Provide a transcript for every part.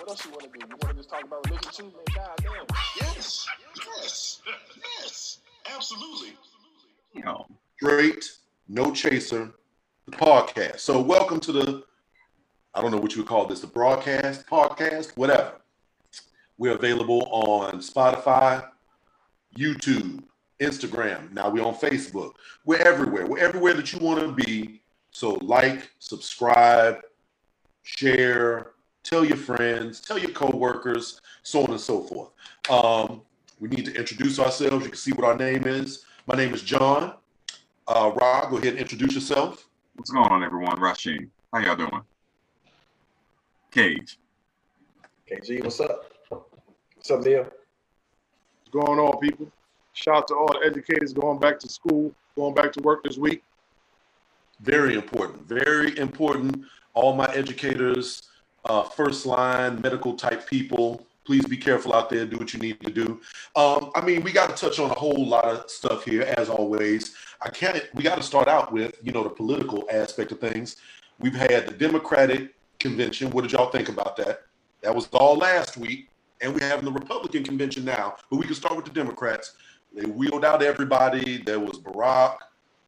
what else you want to do? You want to just talk about religion too, man? God damn. Yes. Yes. Yes. Absolutely. you know, Straight, no chaser, the podcast. So, welcome to the, I don't know what you would call this, the broadcast, podcast, whatever. We're available on Spotify, YouTube, Instagram. Now we're on Facebook. We're everywhere. We're everywhere that you want to be. So, like, subscribe, share, tell your friends, tell your coworkers, so on and so forth. Um, we need to introduce ourselves. You can see what our name is. My name is John. Uh, Rob, go ahead and introduce yourself. what's going on, everyone? Rasheen, how y'all doing? Cage, KG, what's up? What's up, Neil? What's going on, people? Shout out to all the educators going back to school, going back to work this week. Very important. Very important. All my educators, uh, first line medical type people, please be careful out there. Do what you need to do. Um, I mean, we got to touch on a whole lot of stuff here, as always. I can't. We got to start out with you know the political aspect of things. We've had the Democratic convention. What did y'all think about that? That was all last week, and we're having the Republican convention now. But we can start with the Democrats. They wheeled out everybody. There was Barack,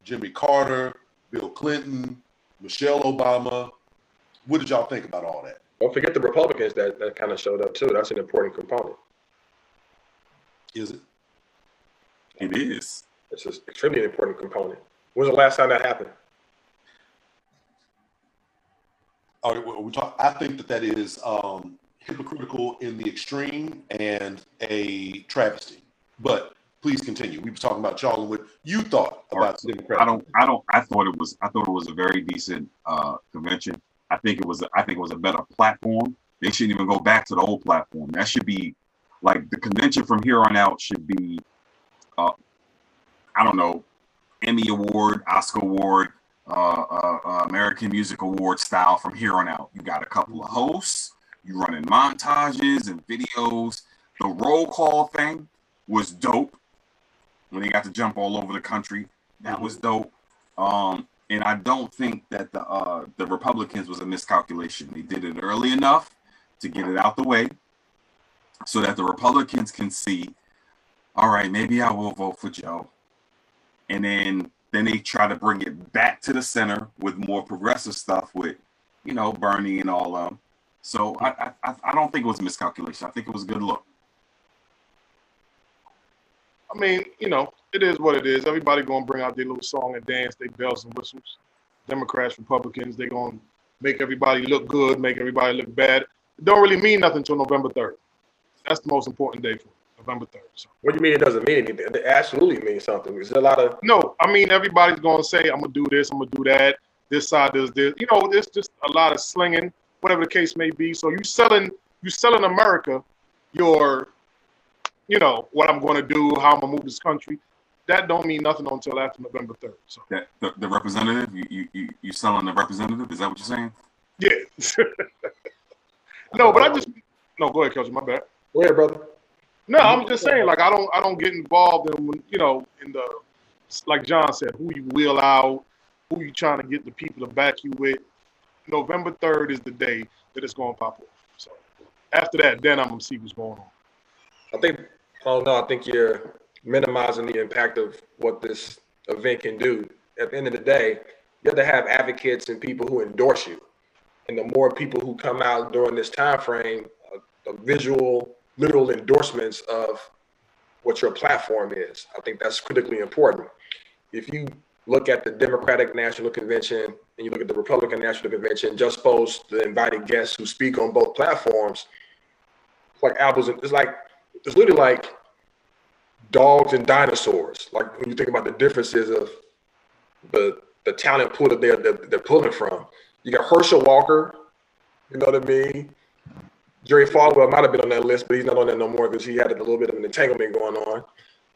Jimmy Carter, Bill Clinton, Michelle Obama. What did y'all think about all that? Don't forget the Republicans that, that kind of showed up too. That's an important component. Is it? it is. It's an extremely important component. When was the last time that happened? Are we, we talk, I think that that is um, hypocritical in the extreme and a travesty. But please continue. We were talking about y'all and what you thought about the Democrats. I don't. I don't. I thought it was. I thought it was a very decent uh, convention. I think it was. I think it was a better platform. They shouldn't even go back to the old platform. That should be like the convention from here on out should be. Uh, I don't know, Emmy Award, Oscar Award, uh, uh, uh, American Music Award style from here on out. You got a couple of hosts. You running montages and videos. The roll call thing was dope when they got to jump all over the country. That was dope. Um, and I don't think that the uh, the Republicans was a miscalculation. They did it early enough to get it out the way, so that the Republicans can see, all right, maybe I will vote for Joe. And then then they try to bring it back to the center with more progressive stuff with, you know, Bernie and all of them. So I, I I don't think it was a miscalculation. I think it was a good look. I mean, you know, it is what it is. Everybody gonna bring out their little song and dance, their bells and whistles. Democrats, Republicans, they gonna make everybody look good, make everybody look bad. It don't really mean nothing until November third. That's the most important day for them, November third. So What do you mean it doesn't mean anything? It absolutely means something. There's a lot of no, I mean everybody's gonna say, I'm gonna do this, I'm gonna do that. This side does this. You know, there's just a lot of slinging, whatever the case may be. So you selling, you selling America your, you know, what I'm gonna do, how I'm gonna move this country. That don't mean nothing until after November third. So That the, the representative, you, you you you selling the representative? Is that what you're saying? yeah. no, but I just no. Go ahead, Kelsey. My bad. Go ahead, brother. No, I'm just saying, like I don't, I don't get involved in, you know, in the, like John said, who you wheel out, who you trying to get the people to back you with. November third is the day that it's going to pop off. So after that, then I'm gonna see what's going on. I think I don't know. I think you're minimizing the impact of what this event can do. At the end of the day, you have to have advocates and people who endorse you. And the more people who come out during this time frame, uh, a, a visual, literal endorsements of what your platform is. I think that's critically important. If you look at the Democratic National Convention and you look at the Republican National Convention, just post the invited guests who speak on both platforms, like apples and it's like it's literally like dogs and dinosaurs. Like when you think about the differences of the the talent pool that they're, they're, they're pulling from. You got Herschel Walker, you know what I mean? Jerry Falwell might have been on that list, but he's not on that no more because he had a little bit of an entanglement going on.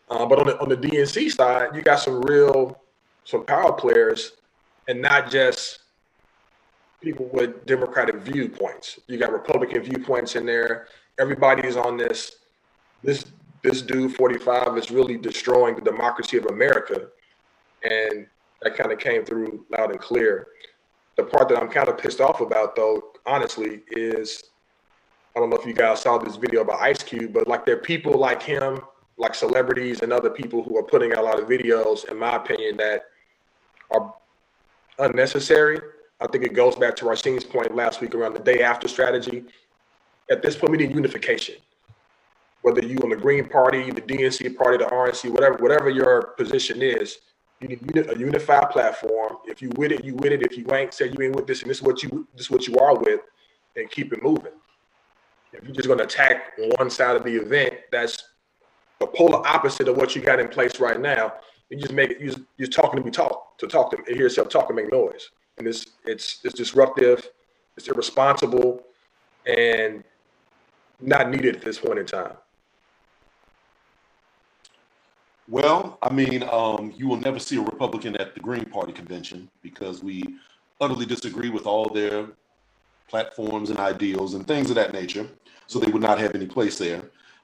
Uh, but on the on the DNC side, you got some real some power players, and not just people with Democratic viewpoints. You got Republican viewpoints in there. Everybody's on this. This this dude, 45, is really destroying the democracy of America, and that kind of came through loud and clear. The part that I'm kind of pissed off about, though, honestly, is I don't know if you guys saw this video about Ice Cube, but like there are people like him, like celebrities and other people who are putting out a lot of videos, in my opinion, that are unnecessary. I think it goes back to Rasheen's point last week around the day after strategy. At this point, we need unification. Whether you on the Green Party, the DNC party, the RNC, whatever, whatever your position is, you need a unified platform. If you with it, you with it. If you ain't, say you ain't with this, and this is what you this is what you are with, and keep it moving. If you're just going to attack one side of the event, that's the polar opposite of what you got in place right now. You just make it. You you're talking to be talk to talk to hear yourself talk and make noise, and it's it's it's disruptive, it's irresponsible, and not needed at this point in time. Well, I mean, um, you will never see a Republican at the Green Party convention because we utterly disagree with all their platforms and ideals and things of that nature. So they would not have any place there.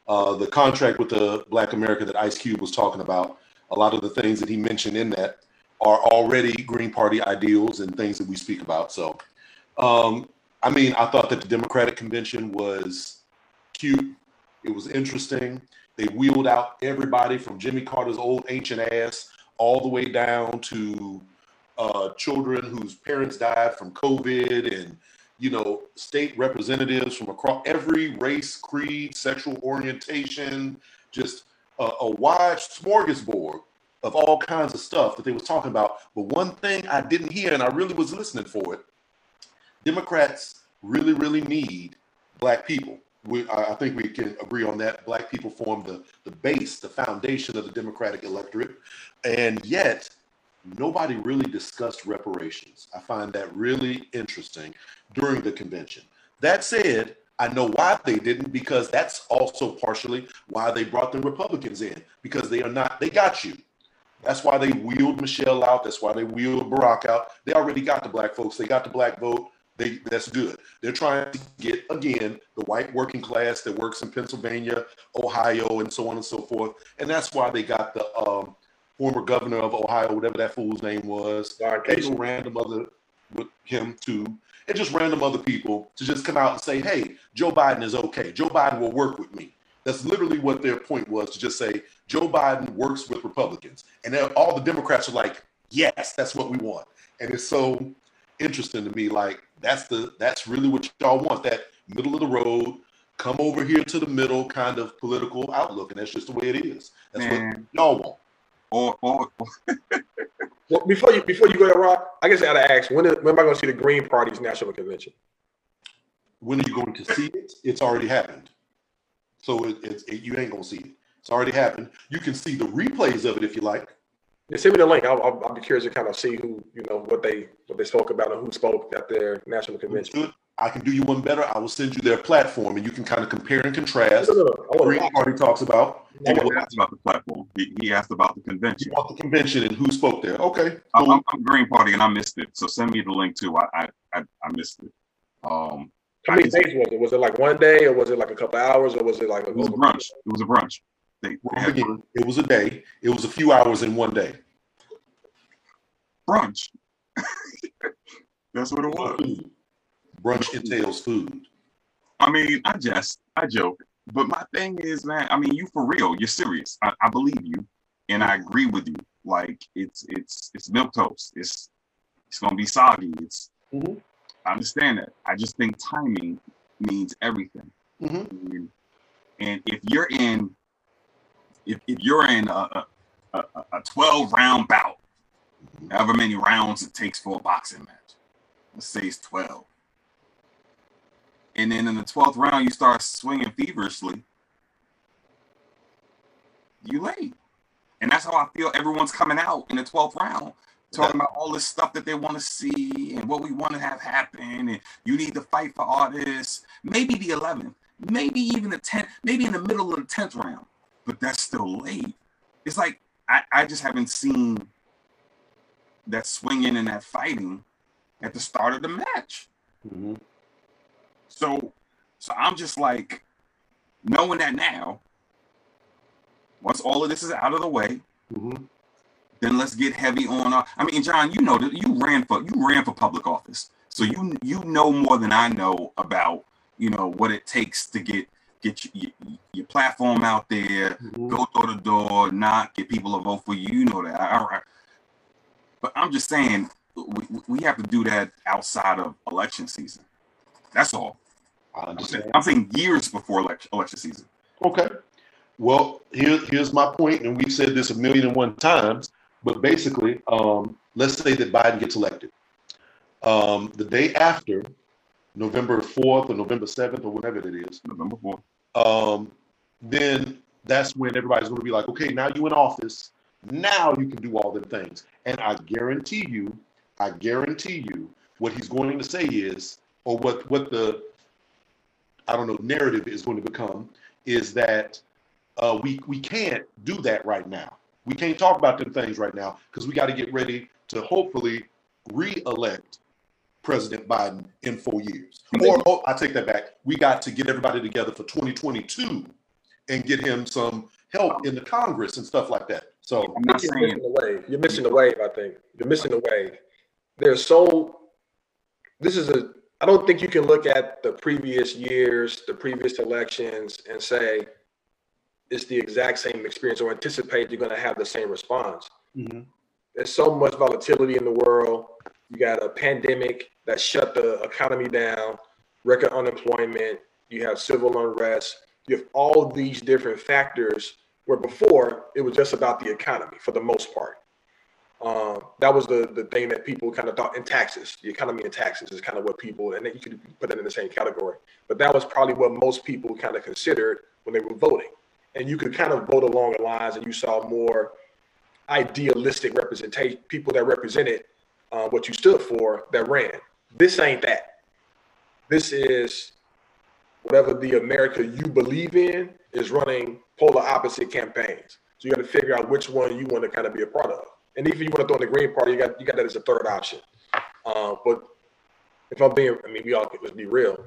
Uh, the contract with the Black America that Ice Cube was talking about, a lot of the things that he mentioned in that are already Green Party ideals and things that we speak about. So, um, I mean, I thought that the Democratic convention was cute. It was interesting. They wheeled out everybody from Jimmy Carter's old ancient ass all the way down to uh, children whose parents died from COVID and, you know, state representatives from across every race, creed, sexual orientation, just a, a wide smorgasbord of all kinds of stuff that they was talking about. But one thing I didn't hear, and I really was listening for it, Democrats really, really need black people we, I think we can agree on that. Black people form the, the base, the foundation of the Democratic electorate. And yet, nobody really discussed reparations. I find that really interesting during the convention. That said, I know why they didn't because that's also partially why they brought the Republicans in because they are not, they got you. That's why they wheeled Michelle out. That's why they wheeled Barack out. They already got the black folks. They got the black vote. They, that's good. They're trying to get again the white working class that works in Pennsylvania, Ohio, and so on and so forth. And that's why they got the um, former governor of Ohio, whatever that fool's name was, and random other with him too, and just random other people to just come out and say, "Hey, Joe Biden is okay. Joe Biden will work with me." That's literally what their point was to just say Joe Biden works with Republicans, and all the Democrats are like, "Yes, that's what we want." And it's so interesting to me. Like that's the that's really what y'all want that middle of the road, come over here to the middle kind of political outlook, and that's just the way it is. That's Man. what y'all want. Or, or, or. well, before you before you go to Rock, I guess I gotta ask when, is, when am I going to see the Green Party's national convention? When are you going to see it? It's already happened, so it, it, it, you ain't gonna see it. It's already happened. You can see the replays of it if you like. Yeah, send me the link. I'll, I'll, I'll, be curious to kind of see who you know what they what they spoke about and who spoke at their national convention. I can do you one better. I will send you their platform, and you can kind of compare and contrast. No, no, no. Green Party talks about. He asked about the platform. He, he asked about the convention. About the convention and who spoke there. Okay. I'm, I'm, Green Party, and I missed it. So send me the link too. I I, I missed it. Um, How many days was it? Was it like one day, or was it like a couple hours, or was it like a? It was a brunch. It was a brunch. They, again, it was a day. It was a few hours in one day. Brunch. That's what it was. Brunch entails food. I mean, I just, I joke, but my thing is, man. I mean, you for real? You're serious? I, I believe you, and I agree with you. Like it's, it's, it's milk toast. It's, it's gonna be soggy. It's. Mm-hmm. I understand that. I just think timing means everything. Mm-hmm. And, and if you're in if, if you're in a, a, a 12 round bout, however many rounds it takes for a boxing match, let's say it's 12. And then in the 12th round, you start swinging feverishly, you late. And that's how I feel everyone's coming out in the 12th round. talking about all this stuff that they want to see and what we want to have happen, and you need to fight for all this. Maybe the 11th, maybe even the 10th, maybe in the middle of the 10th round, but that's still late. It's like I, I just haven't seen that swinging and that fighting at the start of the match. Mhm. So, so I'm just like, knowing that now, once all of this is out of the way, Mhm. then let's get heavy on. Uh, I mean, John, you know that you ran for you ran for public office, so you you know more than I know about you know what it takes to get get your, your, your platform out there, Mhm. go door to door, knock, get people to vote for you. You know that. I, I, but I'm just saying we, we have to do that outside of election season. That's all. I I'm saying, I'm saying years before election election season. Okay. Well, here, here's my point, and we've said this a million and one times, but basically, um, let's say that Biden gets elected. Um, the day after, November 4th or November 7th or whatever it is, November fourth. um, then that's when everybody's going to be like, okay, now you in office. Now you can do all the things. And I guarantee you, I guarantee you, what he's going to say is, or what what the I don't know narrative is going to become is that uh, we we can't do that right now. We can't talk about them things right now because we got to get ready to hopefully re-elect President Biden in four years. Or oh, I take that back. We got to get everybody together for 2022 and get him some help in the Congress and stuff like that. So I'm not You're saying the wave. You're missing the wave. I think you're missing the wave. There's so. This is a. I don't think you can look at the previous years, the previous elections, and say it's the exact same experience or anticipate you're going to have the same response. Mhm. There's so much volatility in the world. You got a pandemic that shut the economy down, record unemployment. You have civil unrest. You have all these different factors where before it was just about the economy for the most part. Um, that was the the thing that people kind of thought in taxes. The economy and taxes is kind of what people, and you could put it in the same category. But that was probably what most people kind of considered when they were voting. And you could kind of vote along the lines, and you saw more idealistic representation, people that represented uh, what you stood for that ran. This ain't that. This is whatever the America you believe in is running polar opposite campaigns. So you got to figure out which one you want to kind of be a part of. And even if you want to throw in the Green Party, you got you got that as a third option. Uh, but if I'm being, I mean, we all let's be real.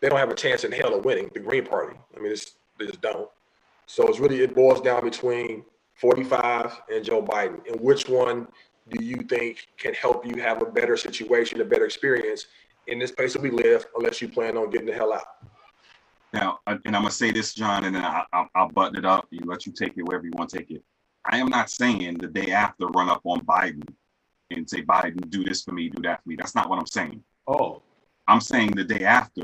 They don't have a chance in hell of winning the Green Party. I mean, it's, they just don't. So it's really it boils down between 45 and Joe Biden, and which one do you think can help you have a better situation, a better experience in this place that we live, unless you plan on getting the hell out. Now, and I'm gonna say this, John, and then I, I'll, I'll button it up. You let you take it wherever you want to take it. I am not saying the day after run up on Biden and say Biden do this for me, do that for me. That's not what I'm saying. oh, I'm saying the day after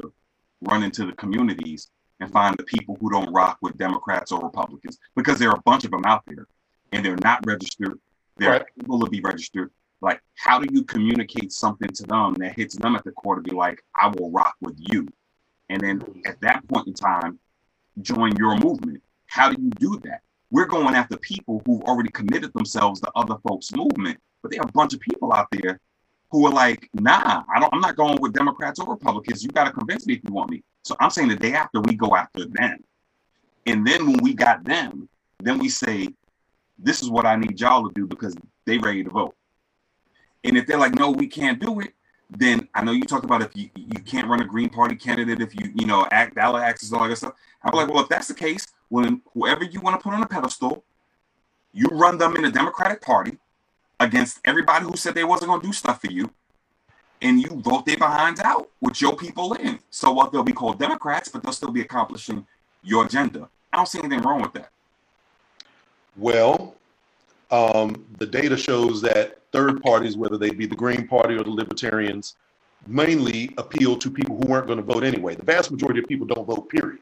run into the communities and find the people who don't rock with Democrats or Republicans because there are a bunch of them out there and they're not registered. They're Right. able to be registered. Like, how do you communicate something to them that hits them at the core to be like, I will rock with you? And then mm. at that point in time, join your movement. How do you do that? We're going after people who've already committed themselves to other folks' movement, but there are a bunch of people out there who are like, nah, I don't, I'm not going with Democrats or Republicans. You got to convince me if you want me. So I'm saying the day after we go after them. And then when we got them, then we say, this is what I need y'all to do because they ready to vote. And if they're like, no, we can't do it, then I know you talked about if you, you can't run a Green Party candidate if you, you know, act ballot access all that stuff. I'm like, well, if that's the case, well, whoever you want to put on a pedestal, you run them in the Democratic Party against everybody who said they wasn't going to do stuff for you, and you vote their behinds out with your people in. So what they'll be called Democrats, but they'll still be accomplishing your agenda. I don't see anything wrong with that. Well, um, the data shows that third parties, whether they be the Green Party or the Libertarians, mainly appeal to people who weren't going to vote anyway. The vast majority of people don't vote, period.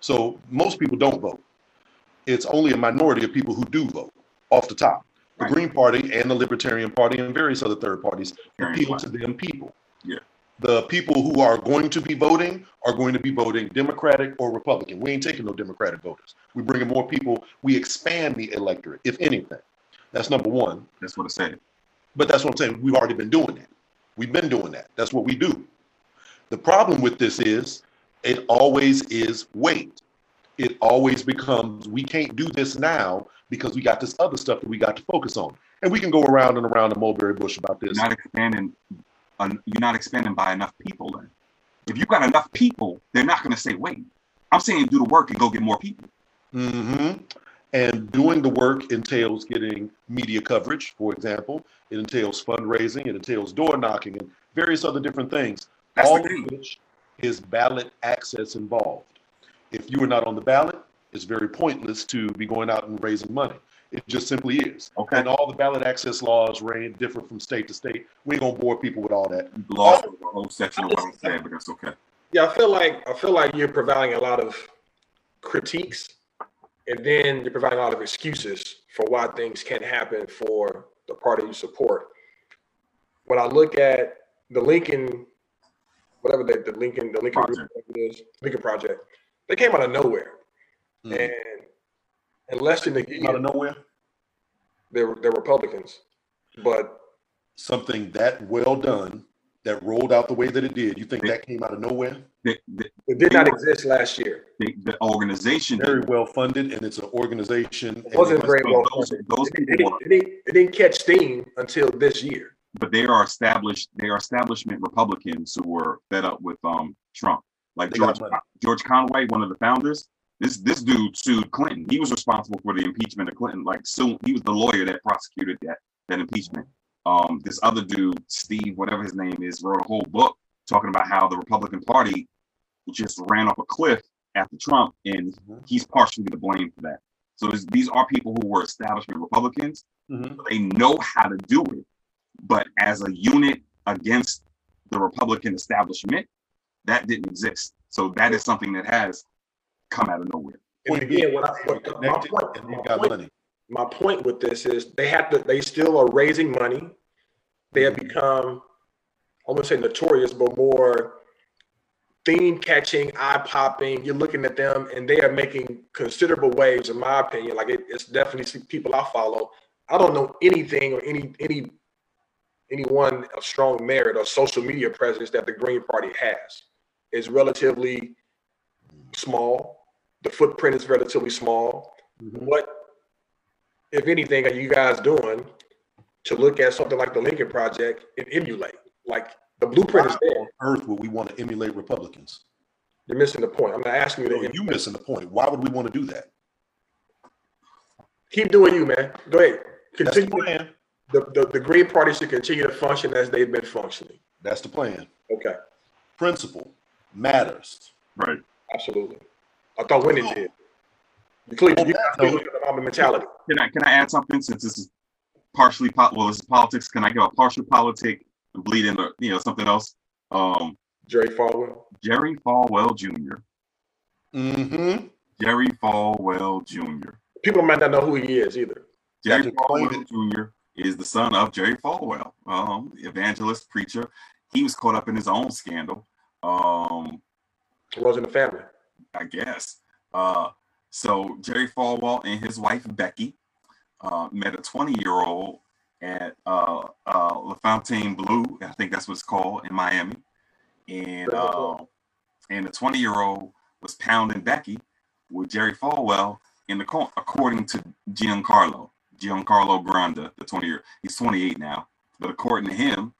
So most people don't vote. It's only a minority of people who do vote off the top. The Right. Green Party and the Libertarian Party and various other third parties appeal to them people. Yeah. The people who are going to be voting are going to be voting Democratic or Republican. We ain't taking no Democratic voters. We bringing more people. We expand the electorate, if anything. That's number one. That's what I'm saying. But that's what I'm saying. We've already been doing that. We've been doing that. That's what we do. The problem with this is it always is wait. It always becomes we can't do this now because we got this other stuff that we got to focus on. And we can go around and around the mulberry bush about this. Not expanding. You're not expanding by enough people. Then, if you've got enough people, they're not going to say wait. I'm saying do the work and go get more people. hmm And doing the work entails getting media coverage, for example. It entails fundraising. It entails door knocking and various other different things. That's all of which is ballot access involved. If you are not on the ballot, it's very pointless to be going out and raising money. It just simply is. Okay. And all the ballot access laws range differ from state to state. We ain't gonna bore people with all that. You lost the whole section of what I'm saying, but that's okay. Yeah, I feel like I feel like you're providing a lot of critiques, and then you're providing a lot of excuses for why things can't happen for the party you support. When I look at the Lincoln, whatever the, the Lincoln, the Lincoln group Project. whatever it is, Lincoln Project, they came out of nowhere, Mm. and in less than a Out of nowhere, they're they're Republicans, but something that well done, that rolled out the way that it did. You think that came out of nowhere? The, the, it did not exist last year. the, the organization, Very well funded, and it's an organization. It wasn't and very well those, funded. those It, it, people, didn't, it, didn't, it didn't catch steam until this year. but they are established. They are establishment Republicans who were fed up with um Trump, like George money. George Conway, one of the founders. This this dude sued Clinton. He was responsible for the impeachment of Clinton. Like, so he was the lawyer that prosecuted that that impeachment. Um, this other dude, Steve, whatever his name is, wrote a whole book talking about how the Republican Party just ran off a cliff after Trump, and Mhm. he's partially to blame for that. So these are people who were establishment Republicans. Mhm. They know how to do it, but as a unit against the Republican establishment, that didn't exist. So that is something that has come out of nowhere. And again, what I, they're what, my, connected point, and my, got point, money. my point with this is they have to. They still are raising money. They have mm-hmm. become, I wouldn't say notorious, but more theme catching, eye popping. You're looking at them, and they are making considerable waves, in my opinion. Like it, it's definitely people I follow. I don't know anything or any any anyone of strong merit or social media presence that the Green Party has. It's relatively small. The footprint is relatively small. Mhm. What, if anything, are you guys doing to look at something like the Lincoln Project and emulate? Like the blueprint is there. on earth would we want to emulate Republicans? You're missing the point. I'm not asking you No, to you missing the point. Why would we want to do that? keep doing you, man. Go ahead. That's the Continue. plan. The, the, the Green Party should continue to function as they've been functioning. That's the plan. Okay, Principle matters. Right. absolutely. I thought winning did. You clearly On you that got note- the Obama mentality. Can I can I add something since this is partially po- well this is politics? Can I give a partial politic and bleed into you know something else? Um, Jerry Falwell. Jerry Falwell Jr. Mm-hmm. Jerry Falwell Jr. People might not know who he is either. Jerry That's Falwell Jr. is the son of Jerry Falwell, um, evangelist, preacher. He was caught up in his own scandal. Um, Runs in the family. I guess. Uh, so Jerry Falwell and his wife Becky uh, met a 20 year old at uh, uh, La Fontainebleau, I think that's what it's called in Miami, and uh, and the 20 year old was pounding Becky with Jerry Falwell in the corner, according to Giancarlo Giancarlo Granda, the 20 year. He's 28 now, but according to him,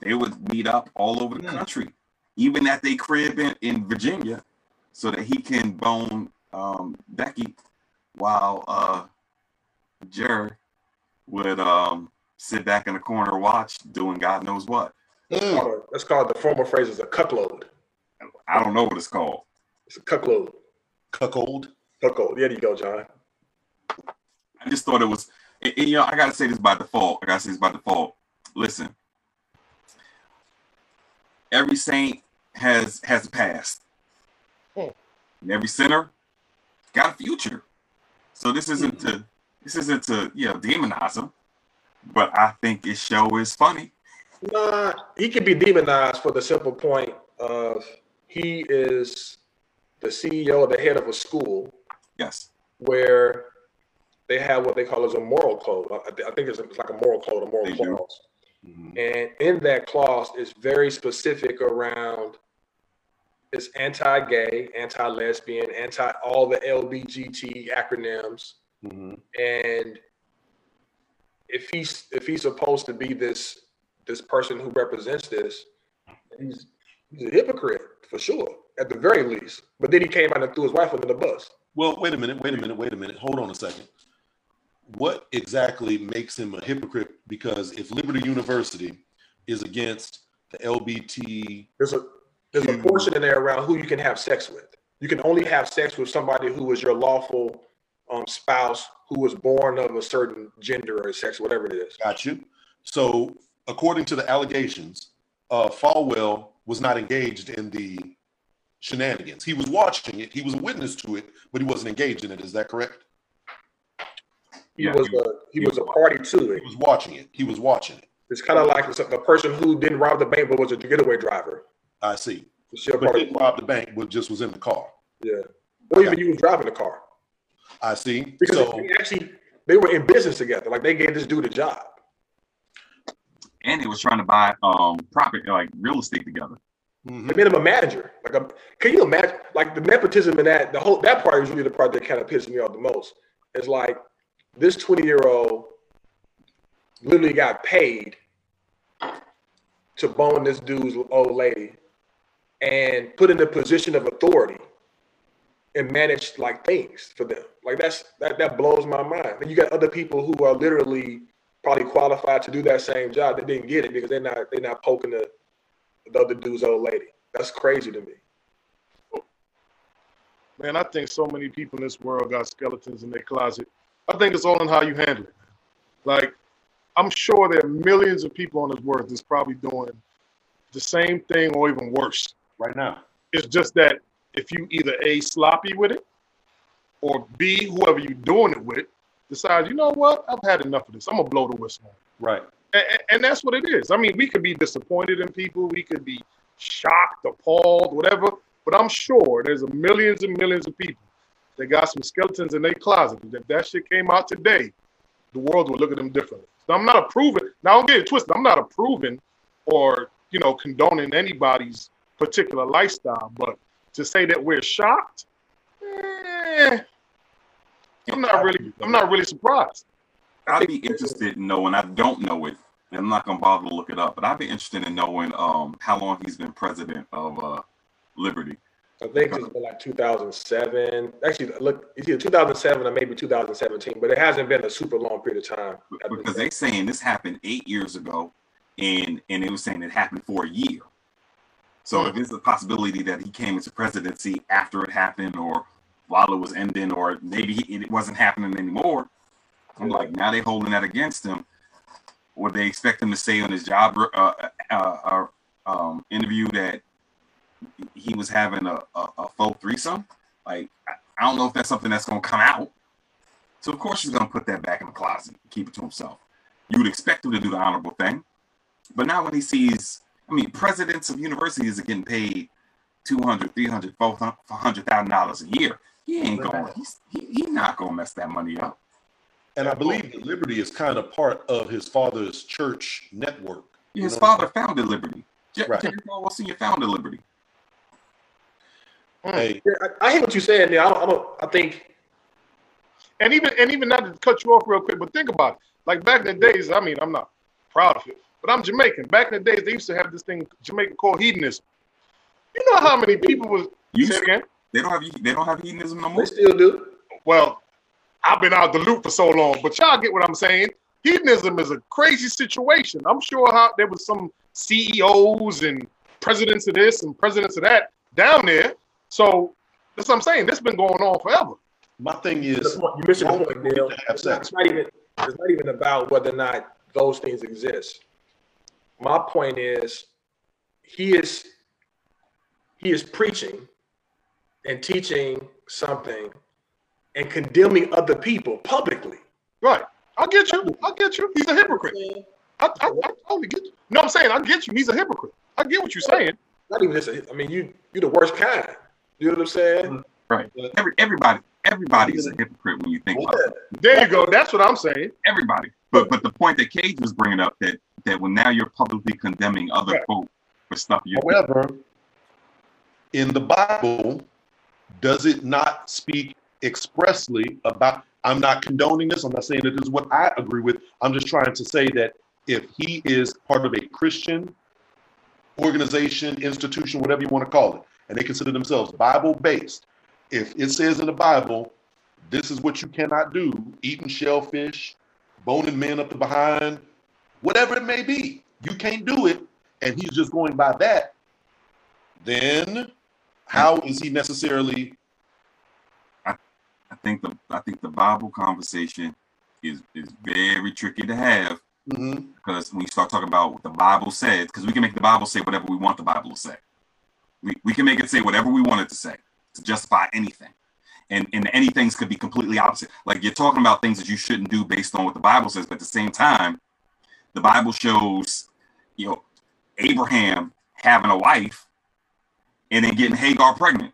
they would meet up all over the Hmm. country, even at their crib in, in Virginia, so that he can bone um, Becky while uh, Jerry would um, sit back in the corner watch doing God knows what. Mm. That's called the formal phrase is a cuckold. I don't know what it's called. It's a cuckload. Cuckold. Cuckold. There you go, John. I just thought it was, and, and, you know, I gotta say this by default. I gotta say this by default. Listen, every saint has has a past, Hmm. and every sinner got a future. So this isn't to this isn't to you know demonize him, but I think his show is funny. Nah, he can be demonized for the simple point of he is the CEO or the head of a school Yes, where they have what they call as a moral code. I, I think it's, it's like a moral code, a moral They do. clause. Mhm. And in that clause, it's very specific around it's anti-gay, anti-lesbian, anti all the LBGT acronyms. Mhm. And if he's if he's supposed to be this this person who represents this, he's he's a hypocrite for sure, at the very least. But then he came out and threw his wife under the bus. Well, wait a minute, wait a minute, wait a minute. Hold on a second. What exactly makes him a hypocrite? Because if Liberty University is against the LBT, There's a there's a portion in there around who you can have sex with. You can only have sex with somebody who is your lawful um, spouse who was born of a certain gender or sex, whatever it is. got you. So, according to the allegations, uh, Falwell was not engaged in the shenanigans. He was watching it. He was a witness to it, but he wasn't engaged in it. Is that correct? He Yeah, was he- a he was a party to it. He was watching it. He was watching it. It's kind of like the person who didn't rob the bank but was a getaway driver. I see. It's still But part didn't rob the bank, but just was in the car. yeah. Or even you was driving the car I see. because So, they actually they were in business together. Like they gave this dude a job. And they was trying to buy um property like real estate together. mhm. They made him a manager. Like, a, can you imagine? Like the nepotism in that the whole that part is really the part that kind of pisses me off the most. It's like this twenty year old literally got paid to bone this dude's old lady and put in a position of authority and manage like things for them. Like that's that that blows my mind. And you got other people who are literally probably qualified to do that same job that didn't get it because they're not they're not poking the the other dude's old lady. That's crazy to me. Man, I think so many people in this world got skeletons in their closet. I think it's all in how you handle it. Like, I'm sure there are millions of people on this earth that's probably doing the same thing or even worse. Right now. It's just that if you either A, sloppy with it, or B, whoever you're doing it with, decides, you know what, I've had enough of this. I'm going to blow the whistle. Right. And, and that's what it is. I mean, we could be disappointed in people, we could be shocked, appalled, whatever. But I'm sure there's millions and millions of people that got some skeletons in their closet. If that shit came out today, the world would look at them differently. So I'm not approving. Now, don't get it twisted. I'm not approving or you know condoning anybody's particular lifestyle, but to say that we're shocked, eh, I'm not really. I'm not really surprised. I'd be interested in knowing. I don't know it, and I'm not gonna bother to look it up. But I'd be interested in knowing um how long he's been president of uh Liberty. I think it's been like 2007. Actually, look, it's either 2007 or maybe 2017, but it hasn't been a super long period of time. because they're saying this happened eight years ago, and and it was saying it happened for a year. So if there's a possibility that he came into presidency after it happened, or while it was ending, or maybe it wasn't happening anymore, I'm like, now they're holding that against him. Would they expect him to say on his job uh, uh, uh, um, interview that he was having a, a, a faux threesome? Like, I don't know if that's something that's going to come out. So of course he's going to put that back in the closet, keep it to himself. You would expect him to do the honorable thing, but now when he sees, I mean, presidents of universities are getting paid 200, 300, 400,000 dollars a year. He ain't going. He's he, he not going to mess that money up. And I believe that Liberty is kind of part of his father's church network. You His know father founded Liberty. Je- Right. Jerry Falwell Senior founded Liberty. Hmm. Hey, Yeah, I, I hear what you're saying. There, I don't, I don't. I think And even and even not to cut you off real quick, but think about it. Like back in the days, I mean, I'm not proud of it, but I'm Jamaican. Back in the days, they used to have this thing Jamaica called hedonism. You know how many people was You say again? they don't have they don't have hedonism no they more. still do. Well, I've been out the loop for so long, but y'all get what I'm saying. Hedonism is a crazy situation. I'm sure how there was some CEOs and presidents of this and presidents of that down there. So that's what I'm saying. This has been going on forever. my thing is, You're missing the point, Neil. have It's not, sex? it's not even. It's not even about whether or not those things exist. My point is, he is. He is preaching, and teaching something, and condemning other people publicly. Right. I get you. I get you. He's a hypocrite. I, I, I totally get you. No, I'm saying I get you. He's a hypocrite. I get what you're saying. Not even just. a- I mean, you. you're the worst kind. You know what I'm saying? Right. Every everybody everybody is a hypocrite when you think about it. There you go. That's what I'm saying. Everybody. But but the point that Cage was bringing up that that when now you're publicly condemning other Right. folk for stuff you However, in the Bible, does it not speak expressly about? I'm not condoning this. I'm not saying that this is what I agree with. I'm just trying to say that if he is part of a Christian organization, institution, whatever you want to call it, and they consider themselves Bible based, if it says in the Bible, this is what you cannot do eating shellfish, boning men up the behind, whatever it may be, you can't do it, and he's just going by that, then how is he necessarily I think the I think the Bible conversation is is very tricky to have Mhm. because when you start talking about what the Bible says, because we can make the Bible say whatever we want the Bible to say. We, we can make it say whatever we want it to say to justify anything. And and any things could be completely opposite. Like you're talking about things that you shouldn't do based on what the Bible says, but at the same time, the Bible shows, you know, Abraham having a wife and then getting Hagar pregnant.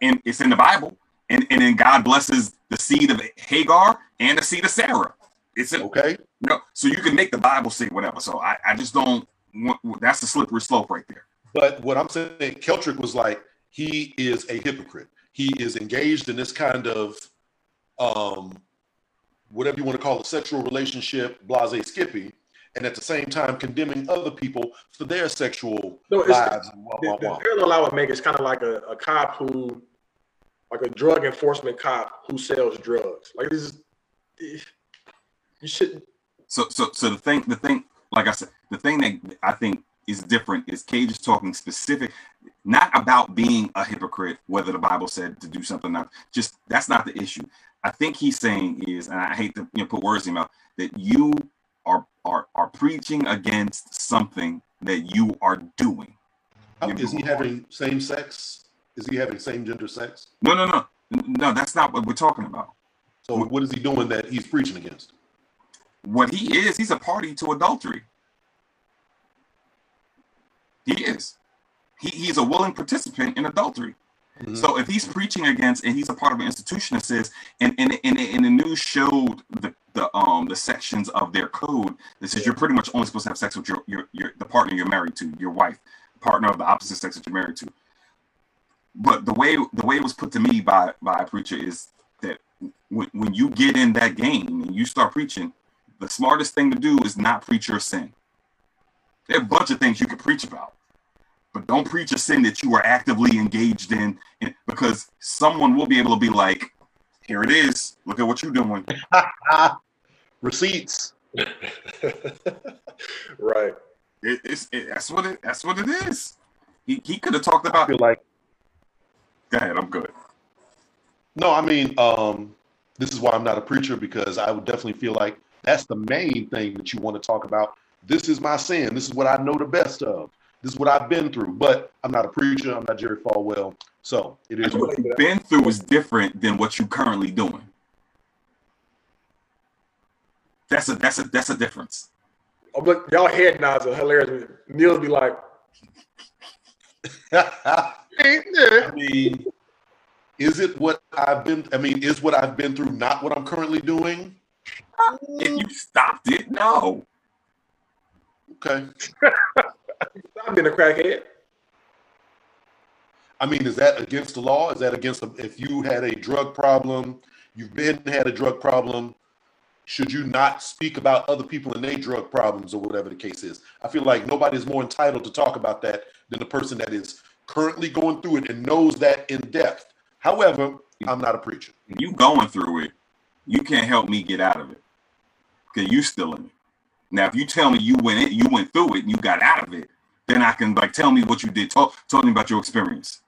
And it's in the Bible. And, and then God blesses the seed of Hagar and the seed of Sarah. It's in, okay? no, so you can make the Bible say whatever. So I, I just don't want that's the slippery slope right there. But what I'm saying, Keltrick was like, he is a hypocrite. He is engaged in this kind of, um, whatever you want to call it, sexual relationship, blase skippy, and at the same time condemning other people for their sexual No, it's- lives. And wah, The, wah, the wah. parallel I would make is kind of like a, a cop who, like a drug enforcement cop who sells drugs. Like this is, you should. So so so the thing the thing like I said the thing that I think is different is Cage is talking specific, not about being a hypocrite, whether the Bible said to do something or not. Just that's not the issue. I think he's saying is, and I hate to you know, put words in your mouth, that you are are are preaching against something that you are doing. Oh, How- Is he having same sex? Is he having same gender sex? No, no, no, no. That's not what we're talking about. So what is he doing that he's preaching against? What he is, he's a party to adultery. He is. He, he's a willing participant in adultery. Mhm. So if he's preaching against, and he's a part of an institution that says, and and, and, and the news showed the, the um the sections of their code that says you're pretty much only supposed to have sex with your your, your the partner you're married to, your wife, partner of the opposite sex that you're married to. But the way the way it was put to me by by a preacher is that when, when you get in that game and you start preaching, the smartest thing to do is not preach your sin. There are a bunch of things you could preach about, but don't preach a sin that you are actively engaged in, in because someone will be able to be like, "Here it is. Look at what you're doing." Receipts. right. It, it's it, that's what it that's what it is. He, he could have talked I about. feel like Go ahead. I'm good. No, I mean, um, this is why I'm not a preacher because I would definitely feel like that's the main thing that you want to talk about. This is my sin. This is what I know the best of. This is what I've been through. But I'm not a preacher. I'm not Jerry Falwell. So it is. What you've been through is different than what you're currently doing. That's a that's a that's a difference. Oh, but y'all head nods are hilarious. Neil be like, Ain't there? I mean, is it what I've been? I mean, is what I've been through not what I'm currently doing? If you stopped it, no. Okay. I've been a crackhead. I mean, is that against the law? Is that against the, if you had a drug problem, you've been had a drug problem, should you not speak about other people and their drug problems or whatever the case is? I feel like nobody is more entitled to talk about that than the person that is currently going through it and knows that in depth. However, I'm not a preacher. You going through it, you can't help me get out of it. Cause you still in it. Now, if you tell me you went in, you went through it and you got out of it, then I can like tell me what you did. Talk, talk me about your experience.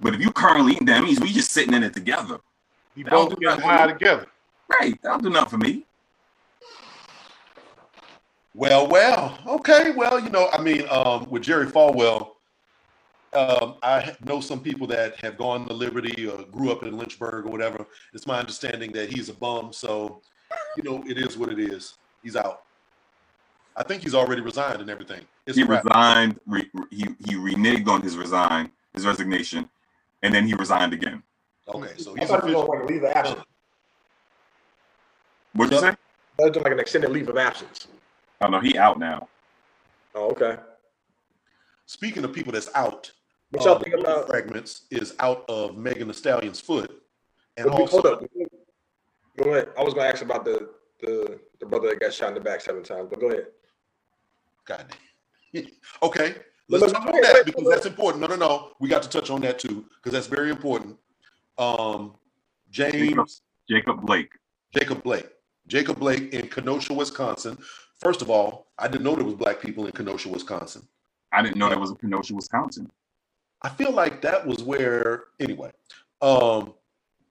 But if you currently in that means we just sitting in it together. You That'll both do getting nothing. high together. Right. That'll do nothing for me. Well, well, okay. Well, you know, I mean, um, with Jerry Falwell, um, I know some people that have gone to Liberty or grew up in Lynchburg or whatever. It's my understanding that he's a bum. So, you know, it is what it is. He's out. I think he's already resigned and everything. It's He resigned. Re, he he reneged on his resign, his resignation, and then he resigned again. Okay, so I he's thought he was official. on like leave of absence. What'd you say? I thought he was like an extended leave of absence. Oh no, he out now. Oh, okay. Speaking of people that's out, What y'all uh, think about? fragments is out of Megan Thee Stallion's foot, and Hold also up. Go ahead. I was gonna ask about the the the brother that got shot in the back seven times, but go ahead. God damn. okay, let's look, touch wait, on that because that's important. No, no, no. We got to touch on that too because that's very important. Um, James Jacob Blake. Jacob Blake. Jacob Blake in Kenosha, Wisconsin. First of all, I didn't know there was black people in Kenosha, Wisconsin. I didn't know that was in Kenosha, Wisconsin. I feel like that was where anyway. Um,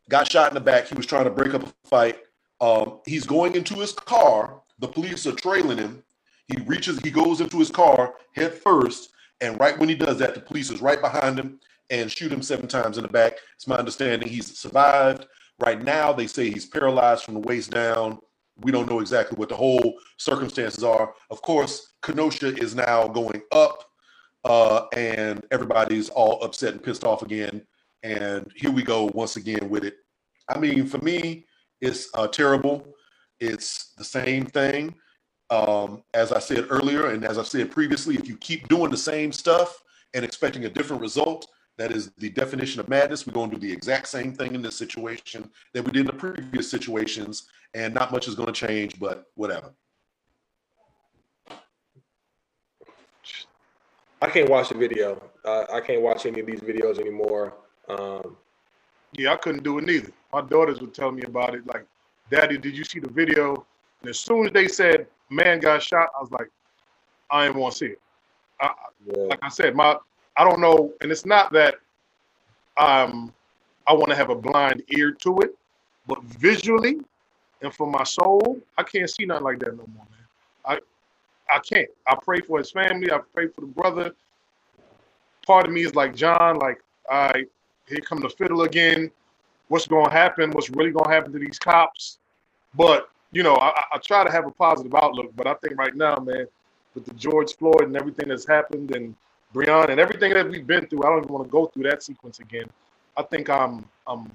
got shot in the back. He was trying to break up a fight. Um, he's going into his car. The police are trailing him. He reaches, he goes into his car head first, and right when he does that, the police is right behind him and shoot him seven times in the back. It's my understanding he's survived. Right now, they say he's paralyzed from the waist down. We don't know exactly what the whole circumstances are. Of course, Kenosha is now going up, uh, and everybody's all upset and pissed off again. And here we go once again with it. I mean, for me, it's uh, terrible. It's the same thing. Um, as I said earlier, and as I said previously, if you keep doing the same stuff and expecting a different result, that is the definition of madness. We're going to do the exact same thing in this situation that we did in the previous situations, and not much is going to change, but whatever. I can't watch the video. Uh, I can't watch any of these videos anymore. Um, Yeah, I couldn't do it neither. My daughters would tell me about it. Like, Daddy, did you see the video? And as soon as they said man got shot, I was like, I didn't want to see it. I, yeah. like I said, my I don't know, and it's not that um I want to have a blind ear to it, but visually and for my soul, I can't see nothing like that no more, man. I I can't. I pray for his family. I pray for the brother. Part of me is like John, like, all right, here come the fiddle again. What's going to happen? What's really going to happen to these cops? But you know, I, I- try to have a positive outlook. But I think right now, man, with the George Floyd and everything that's happened, and Breon and everything that we've been through, I don't even want to go through that sequence again. I think I'm, I'm,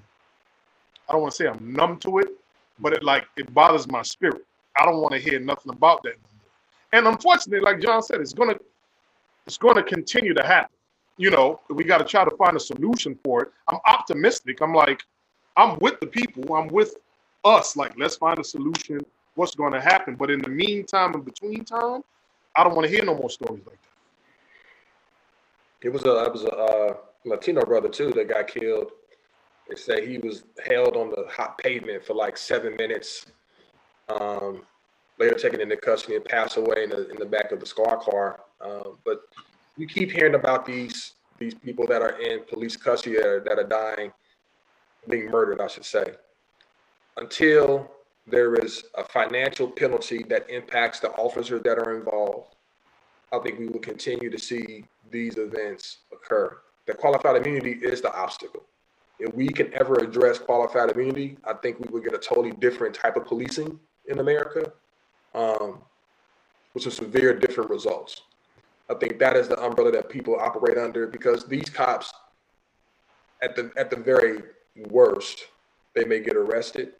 I don't want to say I'm numb to it, but it like it bothers my spirit. I don't want to hear nothing about that. And unfortunately, like John said, it's gonna, it's gonna continue to happen. You know, we got to try to find a solution for it. I'm optimistic. I'm like, I'm with the people. I'm with us. Like, let's find a solution. What's going to happen? But in the meantime, in between time, I don't want to hear no more stories like that. It was a it was a uh, Latino brother too that got killed. They say he was held on the hot pavement for like seven minutes. Um, later taken into custody and passed away in the in the back of the squad car. Um, but you keep hearing about these these people that are in police custody that are, that are dying, being murdered, I should say. Until there is a financial penalty that impacts the officers that are involved, I think we will continue to see these events occur. The qualified immunity is the obstacle. If we can ever address qualified immunity, I think we would get a totally different type of policing in America, um, with some severe different results. I think that is the umbrella that people operate under because these cops, at the at the very worst, they may get arrested.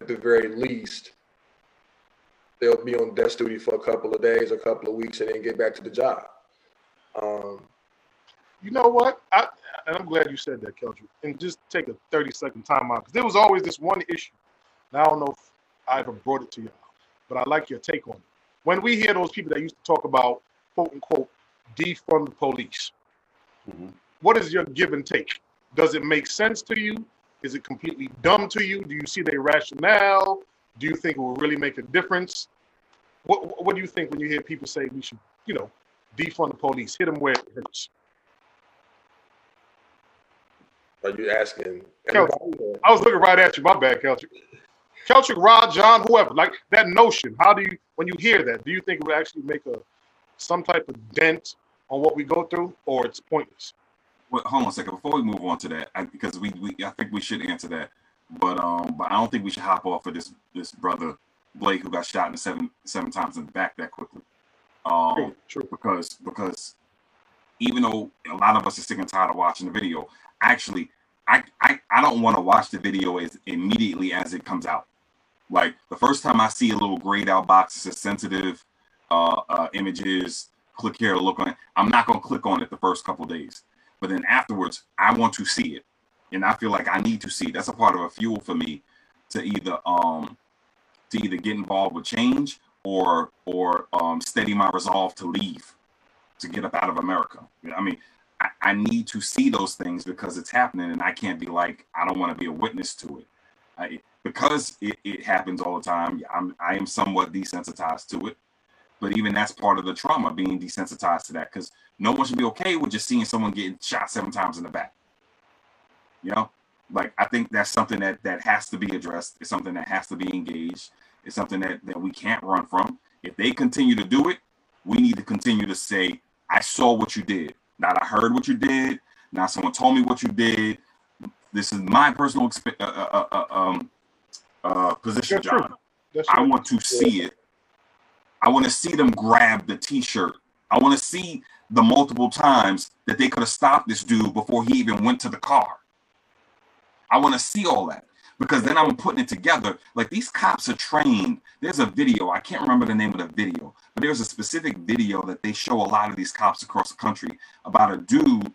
At the very least, they'll be on desk duty for a couple of days, a couple of weeks, and then get back to the job. Um, You know what? I and I'm glad you said that, Keltrick. And just take a 30 second time out because there was always this one issue. And I don't know if I ever brought it to y'all, but I like your take on it. When we hear those people that used to talk about quote unquote defund the police, Mhm. what is your give and take? Does it make sense to you? Is it completely dumb to you? Do you see the rationale? Do you think it will really make a difference? What What do you think when you hear people say we should, you know, defund the police, hit them where it hurts? are you asking Kel- everybody? or- I was looking right at you. My bad, Keltrick. Keltrick, Rod, John, whoever. Like that notion. How do you, when you hear that, do you think it would actually make a some type of dent on what we go through, or it's pointless? Well, hold on a second before we move on to that, I, because we, we I think we should answer that, but um, but I don't think we should hop off of this this brother Blake who got shot in the seven seven times in the back that quickly. Um, True, true. because because even though a lot of us are sick and tired of watching the video, actually I I, I don't want to watch the video as immediately as it comes out. Like the first time I see a little grayed out box, it's a sensitive uh, uh, images. Click here to look on it. I'm not gonna click on it the first couple days, but then afterwards, I want to see it, and I feel like I need to see. It. That's a part of a fuel for me to either um to either get involved with change or or um, steady my resolve to leave, to get up out of America. I mean, I, I need to see those things because it's happening, and I can't be like I don't want to be a witness to it. I, because it, it happens all the time. I'm I am somewhat desensitized to it, but even that's part of the trauma, being desensitized to that, because no one should be okay with just seeing someone getting shot seven times in the back. You know, like I think that's something that that has to be addressed. It's something that has to be engaged. It's something that that we can't run from. If they continue to do it, we need to continue to say, "I saw what you did. Not I heard what you did. Now someone told me what you did. This is my personal exp- uh, uh, uh, um, uh, position. John. I want to see it. I want to see them grab the T-shirt. I want to see the multiple times that they could have stopped this dude before he even went to the car. I want to see all that because then I'm putting it together. Like these cops are trained. There's a video. I can't remember the name of the video, but there's a specific video that they show a lot of these cops across the country about a dude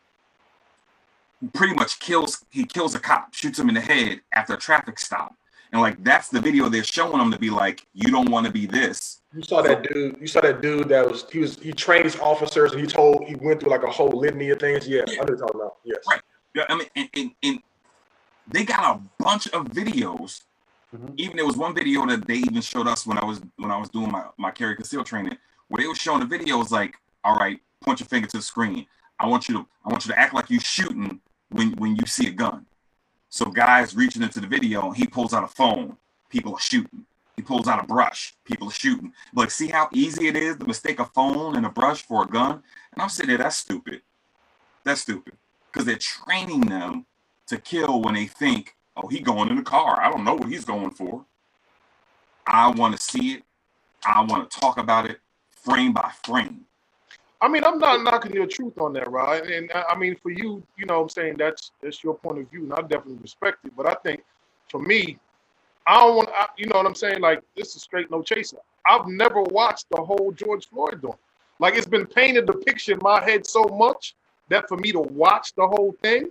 who pretty much kills. He kills a cop, shoots him in the head after a traffic stop. And like that's the video they're showing them to be like, you don't want to be this. You saw that dude. You saw that dude that was he was he trains officers and he told he went through like a whole litany of things. Yeah, I know talking about. Yes. Right. Yeah, I mean, and, and, and they got a bunch of videos. Mhm. Even there was one video that they even showed us when I was when I was doing my my carry conceal training, where they were showing the videos like, all right, point your finger to the screen. I want you to I want you to act like you're shooting when when you see a gun. So guys reaching into the video, he pulls out a phone. People are shooting. He pulls out a brush. People are shooting. Like, see how easy it is to mistake a phone and a brush for a gun? And I'm sitting there, that's stupid. That's stupid. Because they're training them to kill when they think, oh, he going in the car. I don't know what he's going for. I want to see it. I want to talk about it frame by frame. I mean, I'm not knocking your truth on that, right? And I mean, for you, you know, what I'm saying that's that's your point of view, and I definitely respect it. But I think, for me, I don't want, you know, what I'm saying, like this is straight no chaser. I've never watched the whole George Floyd doing. Like it's been painted the picture in my head so much that for me to watch the whole thing,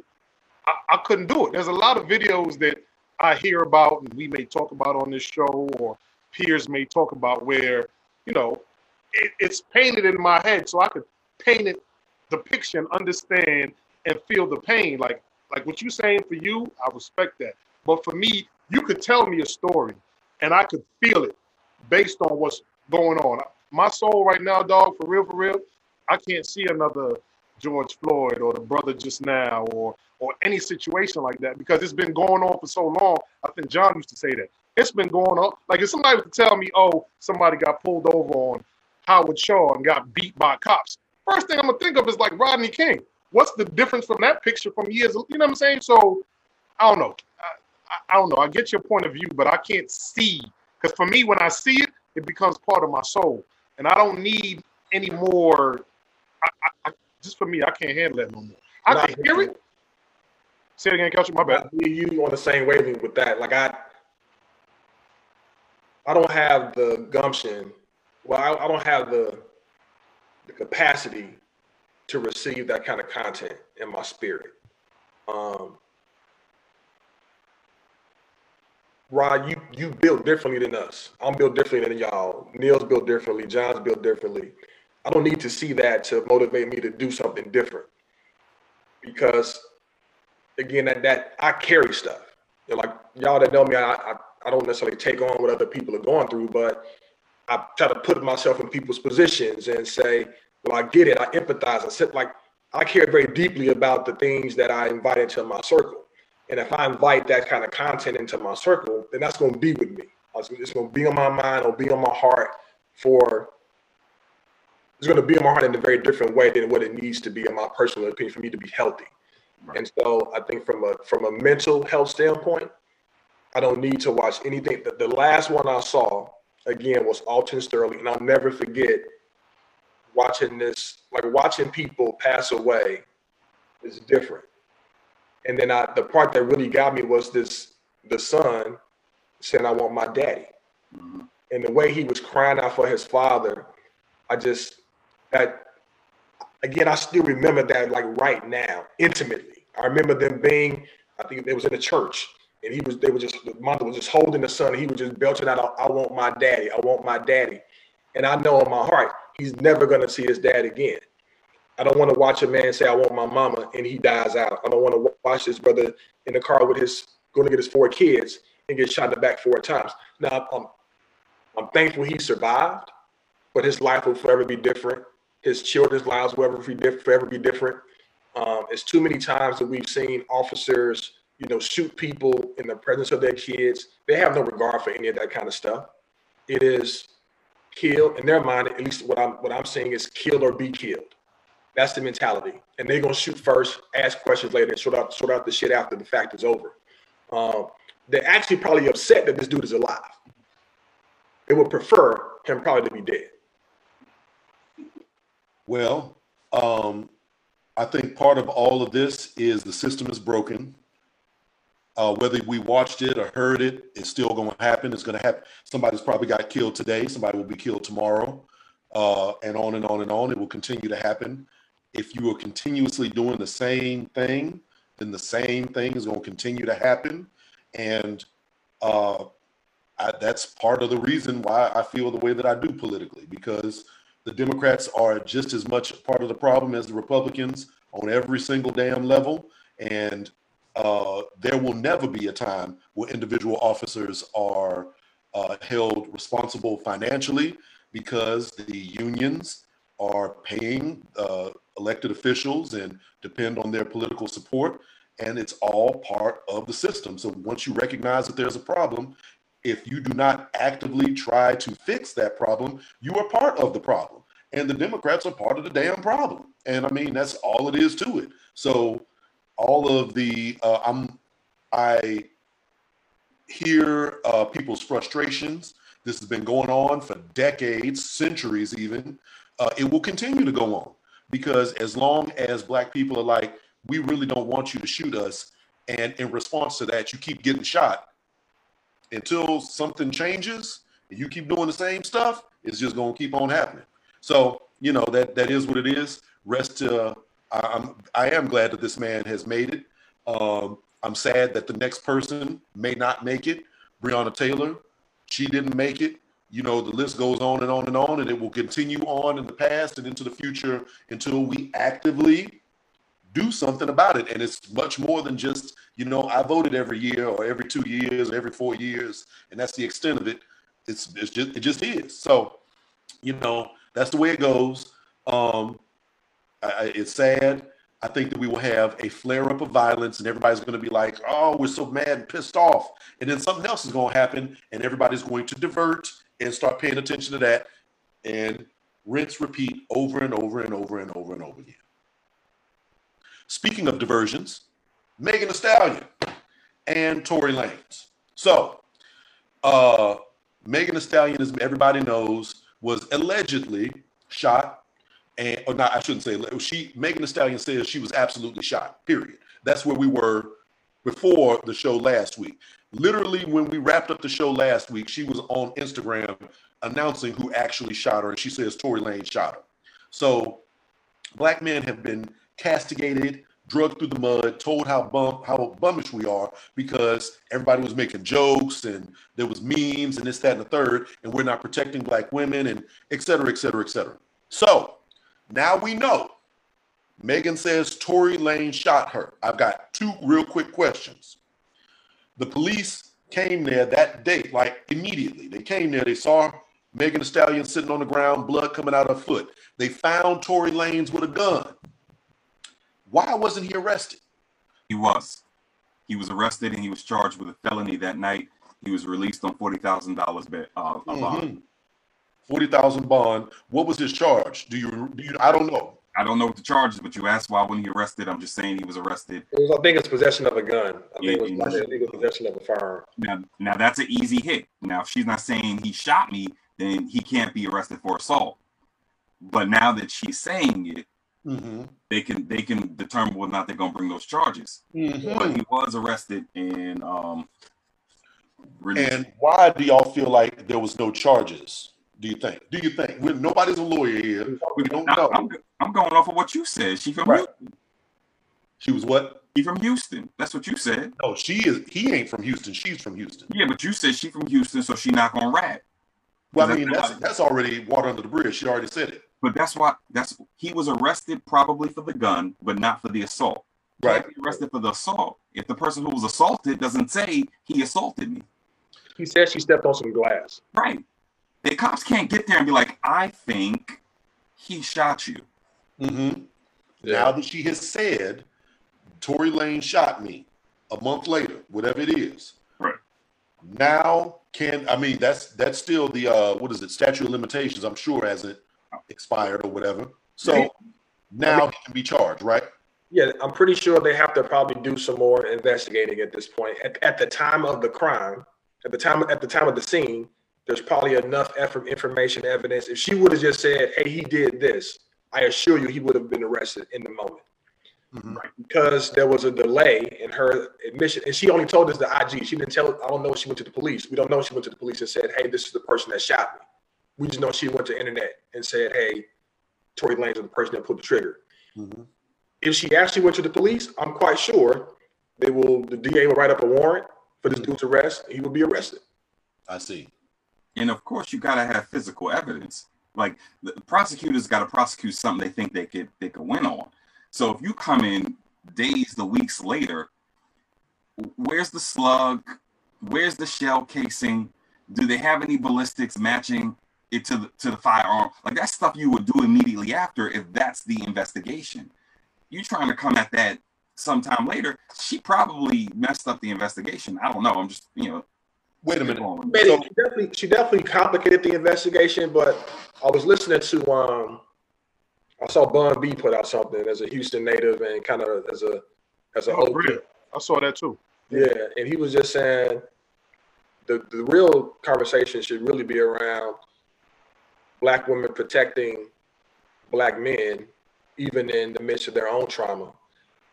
I, I couldn't do it. There's a lot of videos that I hear about, and we may talk about on this show, or peers may talk about, where you know it, it's painted in my head so I could paint it, the picture and understand and feel the pain. Like like what you're saying for you, I respect that. But for me, you could tell me a story and I could feel it based on what's going on. My soul right now, dog, for real, for real, I can't see another George Floyd or the brother just now or or any situation like that because it's been going on for so long. I think John used to say that. It's been going on. Like if somebody was to tell me, oh, somebody got pulled over on Howard Shaw and got beat by cops. First thing I'm gonna think of is like Rodney King. What's the difference from that picture from years? You know what I'm saying? So I don't know. I, I, don't know. I get your point of view, but I can't see because for me, when I see it, it becomes part of my soul, and I don't need any more. I, I, just for me, I can't handle that no more. I Nah, can hear it. Say it again, Couch. My bad. you on the same wavelength with that. Like I, I don't have the gumption. Well, I, I don't have the the capacity to receive that kind of content in my spirit. Um, Rod, you you built differently than us. I'm built differently than y'all. Neil's built differently. John's built differently. I don't need to see that to motivate me to do something different. Because again, that that I carry stuff. You like y'all that know me, I, I I don't necessarily take on what other people are going through, but I try to put myself in people's positions and say, well, I get it. I empathize. I sit like I care very deeply about the things that I invite into my circle. And if I invite that kind of content into my circle, then that's going to be with me. It's going to be on my mind. It'll be on my heart for. It's going to be on my heart in a very different way than what it needs to be, in my personal opinion, for me to be healthy. Right. And so I think from a from a mental health standpoint, I don't need to watch anything. The, the last one I saw again was Alton Sterling, and I'll never forget watching this. Like watching people pass away is different. And then I, the part that really got me was this: the son saying, "I want my daddy," Mhm. and the way he was crying out for his father. I just that again, I still remember that like right now, intimately. I remember them being, I think it was in a church, and he was, they were just, the mother was just holding the son, and he was just belching out, I want my daddy, I want my daddy. And I know in my heart, he's never gonna see his dad again. I don't want to watch a man say, I want my mama, and he dies out. I don't want to watch his brother in the car with his, going to get his four kids and get shot in the back four times. Now, I'm, I'm thankful he survived, but his life will forever be different his children's lives will ever be forever be different. Um, it's too many times that we've seen officers, you know, shoot people in the presence of their kids. They have no regard for any of that kind of stuff. It is kill in their mind. At least what I'm what I'm saying is kill or be killed. That's the mentality, and they're gonna shoot first, ask questions later, and sort out sort out the shit after the fact is over. Um, they're actually probably upset that this dude is alive. They would prefer him probably to be dead. Well, um, I think part of all of this is the system is broken. Uh, whether we watched it or heard it, it's still going to happen. It's going to happen. Somebody's probably got killed today. Somebody will be killed tomorrow, uh, and on and on and on. It will continue to happen. If you are continuously doing the same thing, then the same thing is going to continue to happen, and uh, I, that's part of the reason why I feel the way that I do politically because the Democrats are just as much part of the problem as the Republicans on every single damn level. And uh, there will never be a time where individual officers are uh, held responsible financially because the unions are paying uh, elected officials and depend on their political support. And it's all part of the system. So once you recognize that there's a problem, if you do not actively try to fix that problem, you are part of the problem. And the Democrats are part of the damn problem. And I mean, that's all it is to it. So all of the uh, I'm I hear uh, people's frustrations. This has been going on for decades, centuries even. Uh, it will continue to go on because as long as black people are like, we really don't want you to shoot us, and in response to that, you keep getting shot until something changes. and You keep doing the same stuff. It's just going to keep on happening. So you know that that is what it is. Rest. Uh, I, I'm I am glad that this man has made it. Um, I'm sad that the next person may not make it. Breonna Taylor, she didn't make it. You know, the list goes on and on and on, and it will continue on in the past and into the future until we actively do something about it. And it's much more than just, you know, I voted every year or every two years or every four years, and that's the extent of it. It's it's just it just is. So, you know, that's the way it goes. Um, I, it's sad. I think that we will have a flare up of violence, and everybody's going to be like, "Oh, we're so mad and pissed off," and then something else is going to happen, and everybody's going to divert and start paying attention to that, and rinse, repeat over and over and over and over and over again. Speaking of diversions, Megan Thee Stallion and Tory Lanez. So, uh, Megan Thee Stallion, as everybody knows, was allegedly shot, and oh, or not, I shouldn't say she. Megan Thee Stallion says she was absolutely shot. Period. That's where we were before the show last week. Literally, when we wrapped up the show last week, she was on Instagram announcing who actually shot her, and she says Tory Lane shot her. So, black men have been castigated, drugged through the mud, told how bum how bummish we are because everybody was making jokes and there was memes and this, that, and the third, and we're not protecting black women and et cetera, et cetera, et cetera. So now we know. Megan says Tory Lane shot her. I've got two real quick questions. The police came there that day, like immediately. They came there, they saw Megan Thee Stallion sitting on the ground, blood coming out of her foot. They found Tory Lanez with a gun. Why wasn't he arrested? He was. He was arrested and he was charged with a felony that night. He was released on forty thousand dollars uh, a bond. Mhm. Forty thousand bond. What was his charge? Do you? Do you? I don't know. I don't know what the charge is, but you asked why wasn't he arrested? I'm just saying he was arrested. It was, I think it's possession of a gun. I think it was Yeah, illegal possession of a firearm. Now, now that's an easy hit. Now, if she's not saying he shot me, then he can't be arrested for assault. But now that she's saying it, Mm-hmm. they can they can determine whether or not they're gonna bring those charges. But he was arrested and um released. And why do y'all feel like there was no charges? Do you think? Do you think? We're, nobody's a lawyer here. We don't I- know. I'm, I'm going off of what you said. She from Right. Houston. She was what? She from Houston. That's what you said. No, she is. He ain't from Houston. She's from Houston. Yeah, but you said she from Houston, so she not gonna rat. Well, I mean, that's right? that's already water under the bridge. She already said it. But that's why that's he was arrested probably for the gun, but not for the assault. Right. Can't be arrested for the assault if the person who was assaulted doesn't say he assaulted me. He said she stepped on some glass. Right. The cops can't get there and be like, I think he shot you. Mm-hmm. Now that she has said, Tory Lane shot me a month later, whatever it is. Right. Now can I mean that's that's still the uh what is it statute of limitations? I'm sure hasn't expired or whatever. So now he can be charged, right? Yeah, I'm pretty sure they have to probably do some more investigating at this point. At, at the time of the crime, at the time at the time of the scene, there's probably enough effort, information, evidence. If she would have just said, "Hey, he did this," I assure you, he would have been arrested in the moment. Mhm. Because there was a delay in her admission, and she only told us the IG. She didn't tell. I don't know if she went to the police. We don't know if she went to the police and said, "Hey, this is the person that shot me." We just know she went to the internet and said, "Hey, Tory Lanez is the person that pulled the trigger." Mhm. if she actually went to the police, I'm quite sure they will. The DA will write up a warrant for this dude's arrest. He will be arrested. I see. And of course, you gotta have physical evidence. Like the prosecutors got to prosecute something they think they could they could win on. So if you come in days, the weeks later, where's the slug? Where's the shell casing? Do they have any ballistics matching it to the to the firearm? Like that's stuff you would do immediately after if that's the investigation. you're trying to come at that sometime later? She probably messed up the investigation. I don't know. I'm just you know. Wait a minute. spitballing. So- she definitely, she definitely complicated the investigation, but I was listening to um, I saw Bun B put out something as a Houston native and kind of as a as a Oh, OG. really? I saw that too. Yeah, and he was just saying the the real conversation should really be around black women protecting black men, even in the midst of their own trauma.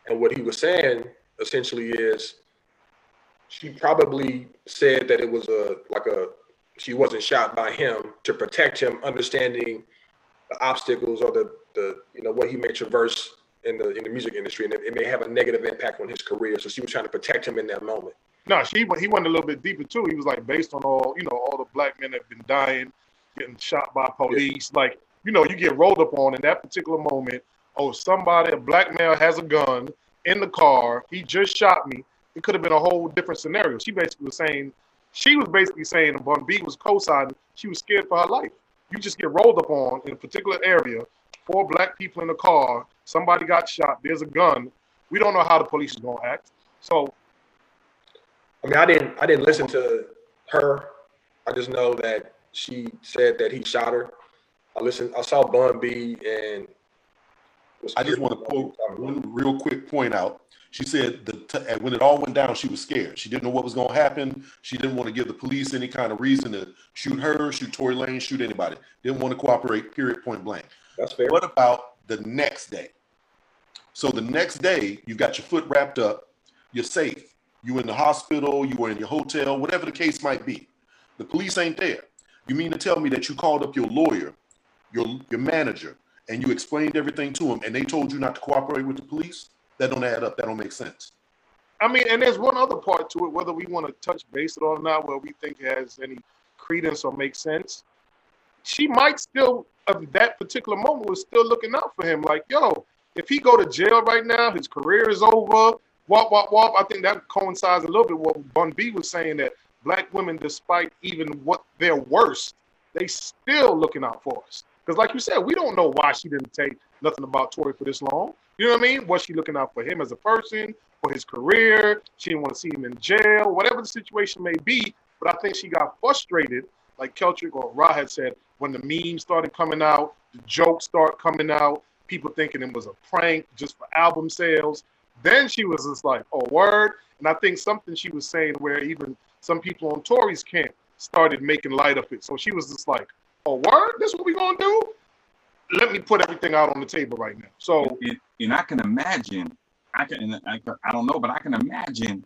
And what he was saying essentially is she probably said that it was a like a she wasn't shot by him to protect him, understanding the obstacles or the the you know what he may traverse in the in the music industry, and it, it may have a negative impact on his career. So she was trying to protect him in that moment. No, she he went a little bit deeper too. He was like based on all you know all the black men have been dying, getting shot by police. Like you know you get rolled up on in that particular moment. Oh, somebody, a black male has a gun in the car. He just shot me. It could have been a whole different scenario. She basically was saying, she was basically saying, and Bun B was co-signing. She was scared for her life. You just get rolled up on in a particular area. Four black people in the car. Somebody got shot. There's a gun. We don't know how the police is gonna act. So I mean, I didn't I didn't listen to her. I just know that she said that he shot her. I listened. I saw Bun B and. I just want to quote one real quick point out. She said that t- when it all went down, she was scared. She didn't know what was going to happen. She didn't want to give the police any kind of reason to shoot her, shoot Tory Lane, shoot anybody. Didn't want to cooperate. Period. Point blank. That's fair. What about the next day? So the next day, you got your foot wrapped up. You're safe. You in the hospital. You were in your hotel. Whatever the case might be. The police ain't there. You mean to tell me that you called up your lawyer, your your manager, and you explained everything to them, and they told you not to cooperate with the police? That don't add up. That don't make sense. I mean, and there's one other part to it, whether we want to touch base it or not, where we think has any credence or makes sense. She might still, at that particular moment, was still looking out for him. Like, yo, if he go to jail right now, his career is over. Wop, wop, wop. I think that coincides a little bit with what Bun B was saying that black women, despite even what their worst, they still looking out for us. Because, like you said, we don't know why she didn't take nothing about Tory for this long. You know what I mean? Was she looking out for him as a person, for his career? She didn't want to see him in jail, whatever the situation may be. But I think she got frustrated, like Keltrick or Ra had said, when the memes started coming out, the jokes start coming out, people thinking it was a prank just for album sales. Then she was just like, oh, word. And I think something she was saying where even some people on Tory's camp started making light of it. So she was just like, oh, word? This what we gonna do? let me put everything out on the table right now. So and, I can imagine, I can, I, I don't know, but I can imagine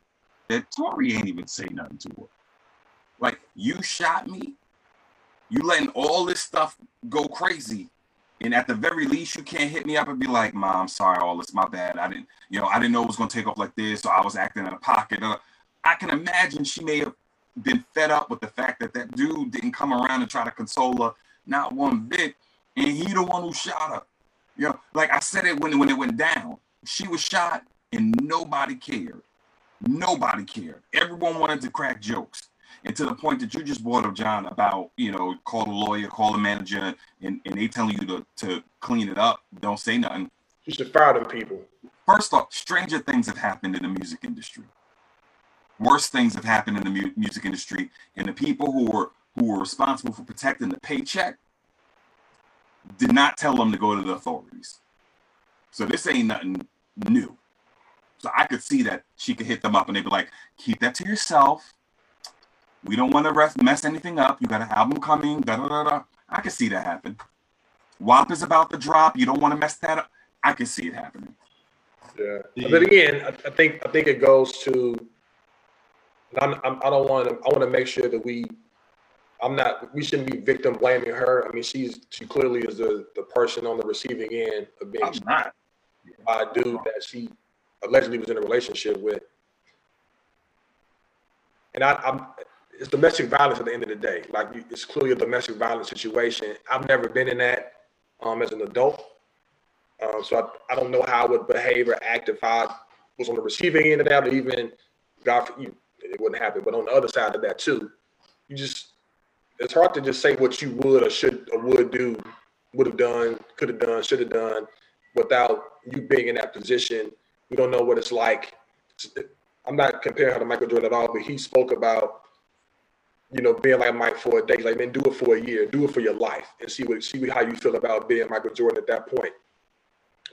that Tory ain't even say nothing to her. Like you shot me, you letting all this stuff go crazy, and at the very least, you can't hit me up and be like, "Mom, sorry, all this, my bad. I didn't, you know, I didn't know it was gonna take off like this, so I was acting in a pocket." Uh, I can imagine she may have been fed up with the fact that that dude didn't come around and try to console her, not one bit, and he the one who shot her. You know, like I said it when when it went down, she was shot and nobody cared. Nobody cared. Everyone wanted to crack jokes. And to the point that you just brought up, John, about, you know, call a lawyer, call a manager, and, and they telling you to, to clean it up, don't say nothing. You should fire them people. First off, stranger things have happened in the music industry. Worse things have happened in the mu- music industry, and the people who were who were responsible for protecting the paycheck did not tell them to go to the authorities. So this ain't nothing new. So I could see that she could hit them up and they'd be like, keep that to yourself. We don't want to mess anything up. You got an album coming. Da, da, da, da. I could see that happen. WAP is about to drop. You don't want to mess that up. I could see it happening. Yeah. But again, I, think I think it goes to. I'm, I'm, I don't want to. I want to make sure that we. I'm not. We shouldn't be victim blaming her. I mean, she's she clearly is the the person on the receiving end of being I'm not. by a dude that she allegedly was in a relationship with. And I, I'm, it's domestic violence at the end of the day. Like it's clearly a domestic violence situation. I've never been in that um, as an adult, um, so I, I don't know how I would behave or act if I was on the receiving end of that, or even God, for you, it wouldn't happen. But on the other side of that too, you just it's hard to just say what you would or should or would do, would have done, could have done, should have done, without you being in that position. We don't know what it's like. I'm not comparing her to Michael Jordan at all, but he spoke about, you know, being like Mike for a day. Like, man, do it for a year, do it for your life, and see what see how you feel about being Michael Jordan at that point.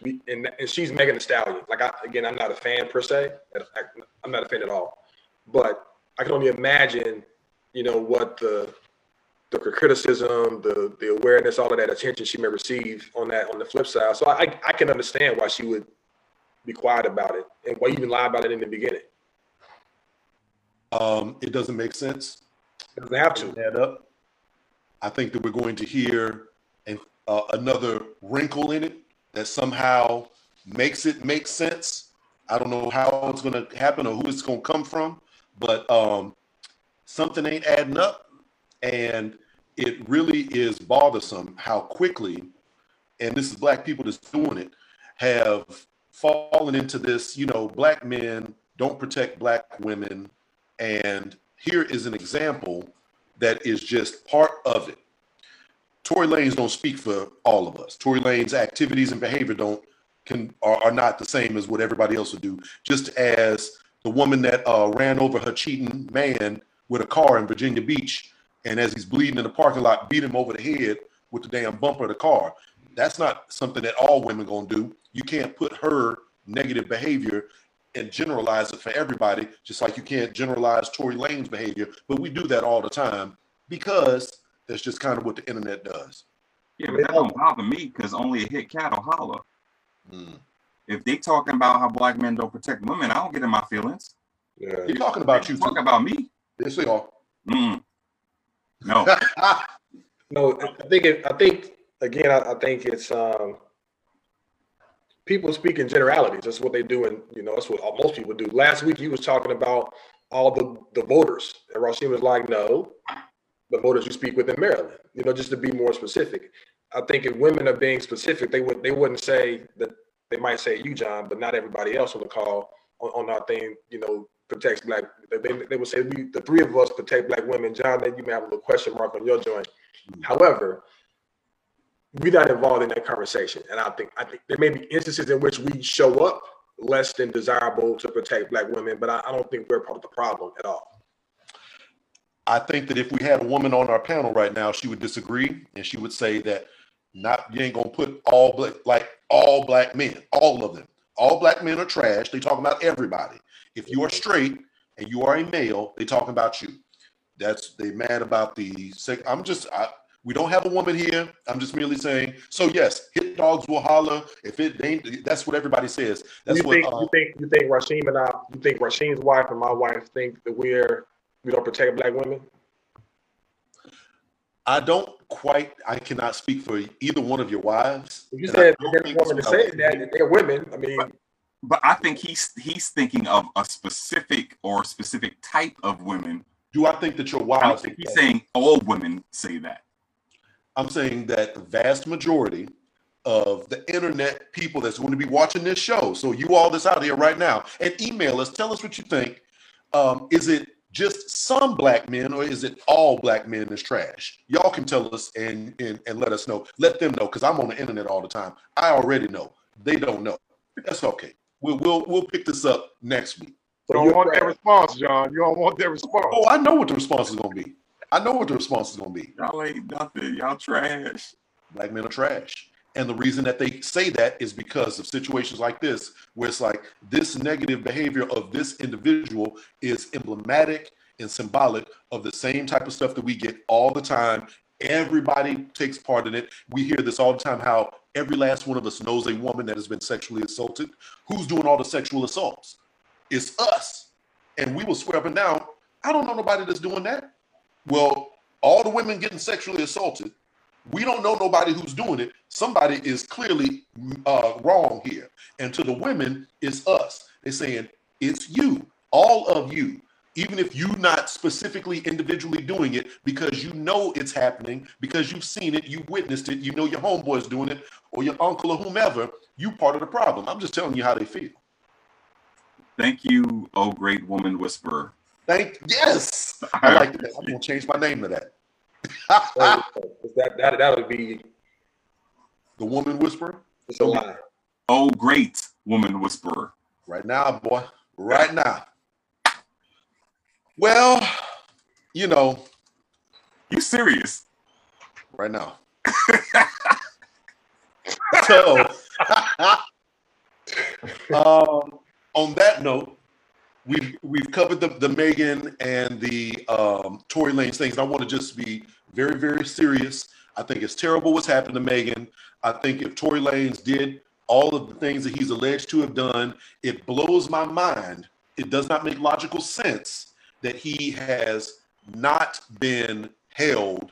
We, and, and she's Megan Thee Stallion. Like, I, again, I'm not a fan per se. I, I'm not a fan at all, but I can only imagine, you know, what the the criticism, the the awareness, all of that attention she may receive on that on the flip side. So I I can understand why she would be quiet about it and why even lie about it in the beginning. Um, it doesn't make sense. It Doesn't have to. Add up. I think that we're going to hear an, uh, another wrinkle in it that somehow makes it make sense. I don't know how it's going to happen or who it's going to come from, but um, something ain't adding up, and it really is bothersome how quickly, and this is black people that's doing it, have fallen into this. You know, black men don't protect black women, and here is an example that is just part of it. Tory Lanez don't speak for all of us. Tory Lanez activities and behavior don't can are, are not the same as what everybody else would do. Just as the woman that uh, ran over her cheating man with a car in Virginia Beach, and as he's bleeding in the parking lot, beat him over the head with the damn bumper of the car. That's not something that all women gonna do. You can't put her negative behavior and generalize it for everybody, just like you can't generalize Tory Lane's behavior. But we do that all the time because that's just kind of what the internet does. Yeah, but that don't bother me because only a hit cat will holler. Mm. If they talking about how black men don't protect women, I don't get in my feelings. Yeah. They're talking about you. Talking about me. Yes, they are. Mm. No. No, I think it, I think again, I, I think it's um people speak in generalities. That's what they do, and you know, that's what most people do. Last week, you was talking about all the the voters, and Rasheen was like, "No, the voters you speak with in Maryland." You know, just to be more specific. I think if women are being specific, they would they wouldn't say that they might say you, John, but not everybody else on the call on, on our thing. You know, protects black. They, they would say we the three of us protect black women. John, then you may have a little question mark on your joint. Mm-hmm. However, we're not involved in that conversation, and I think I think there may be instances in which we show up less than desirable to protect black women, but I, I don't think we're part of the problem at all. I think that if we had a woman on our panel right now, she would disagree, and she would say that not you ain't gonna put all black like all black men, all of them, all black men are trash. They talking about everybody. If you are straight and you are a male, they talking about you. That's they mad about the sec. I'm just I, We don't have a woman here. I'm just merely saying. So yes, hit dogs will holler. If it ain't, that's what everybody says. That's you what. think uh, you think you think Rasheem and I you think Rasheem's wife and my wife think that we're we don't protect black women? I don't quite. I cannot speak for either one of your wives. You said don't that think woman is saying that, that they're women. I mean, But I think he's he's thinking of a specific or specific type of women. Do I think that your I don't wives? think think he's that? saying all women say that. I'm saying that the vast majority of the internet people that's going to be watching this show. So you all that's out here right now, and email us. Tell us what you think. Um, is it just some black men, or is it all black men is trash? Y'all can tell us and and, and let us know. Let them know because I'm on the internet all the time. I already know. They don't know. That's okay. We'll we'll we'll pick this up next week. You don't want that right. response, John. You don't want that response. Oh, I know what the response is going to be. I know what the response is going to be. Y'all ain't nothing. Y'all trash. black men are trash. And the reason that they say that is because of situations like this, where it's like this negative behavior of this individual is emblematic and symbolic of the same type of stuff that we get all the time. Everybody takes part in it. We hear this all the time how every last one of us knows a woman that has been sexually assaulted. Who's doing all the sexual assaults? It's us. And we will swear up and down, I don't know nobody that's doing that. Well, all the women getting sexually assaulted, we don't know nobody who's doing it. Somebody is clearly uh, wrong here. And to the women, it's us. They're saying it's you, all of you, even if you're not specifically individually doing it because you know it's happening, because you've seen it, you witnessed it, you know your homeboy's doing it, or your uncle or whomever, you part of the problem. I'm just telling you how they feel. Thank you, oh great woman whisperer. Thank yes, I like that. I'm gonna change my name to that. that that that would be the woman whisperer. it's a lie. Oh great woman whisperer. Right now, boy. Right now. Well, you know, You serious? right now. so, um, on that note, we've we've covered the, the Megan and the um, Tory Lanez things. I want to just be very, very serious. I think it's terrible what's happened to Megan. I think if Tory Lanez did all of the things that he's alleged to have done, it blows my mind. It does not make logical sense that he has not been held.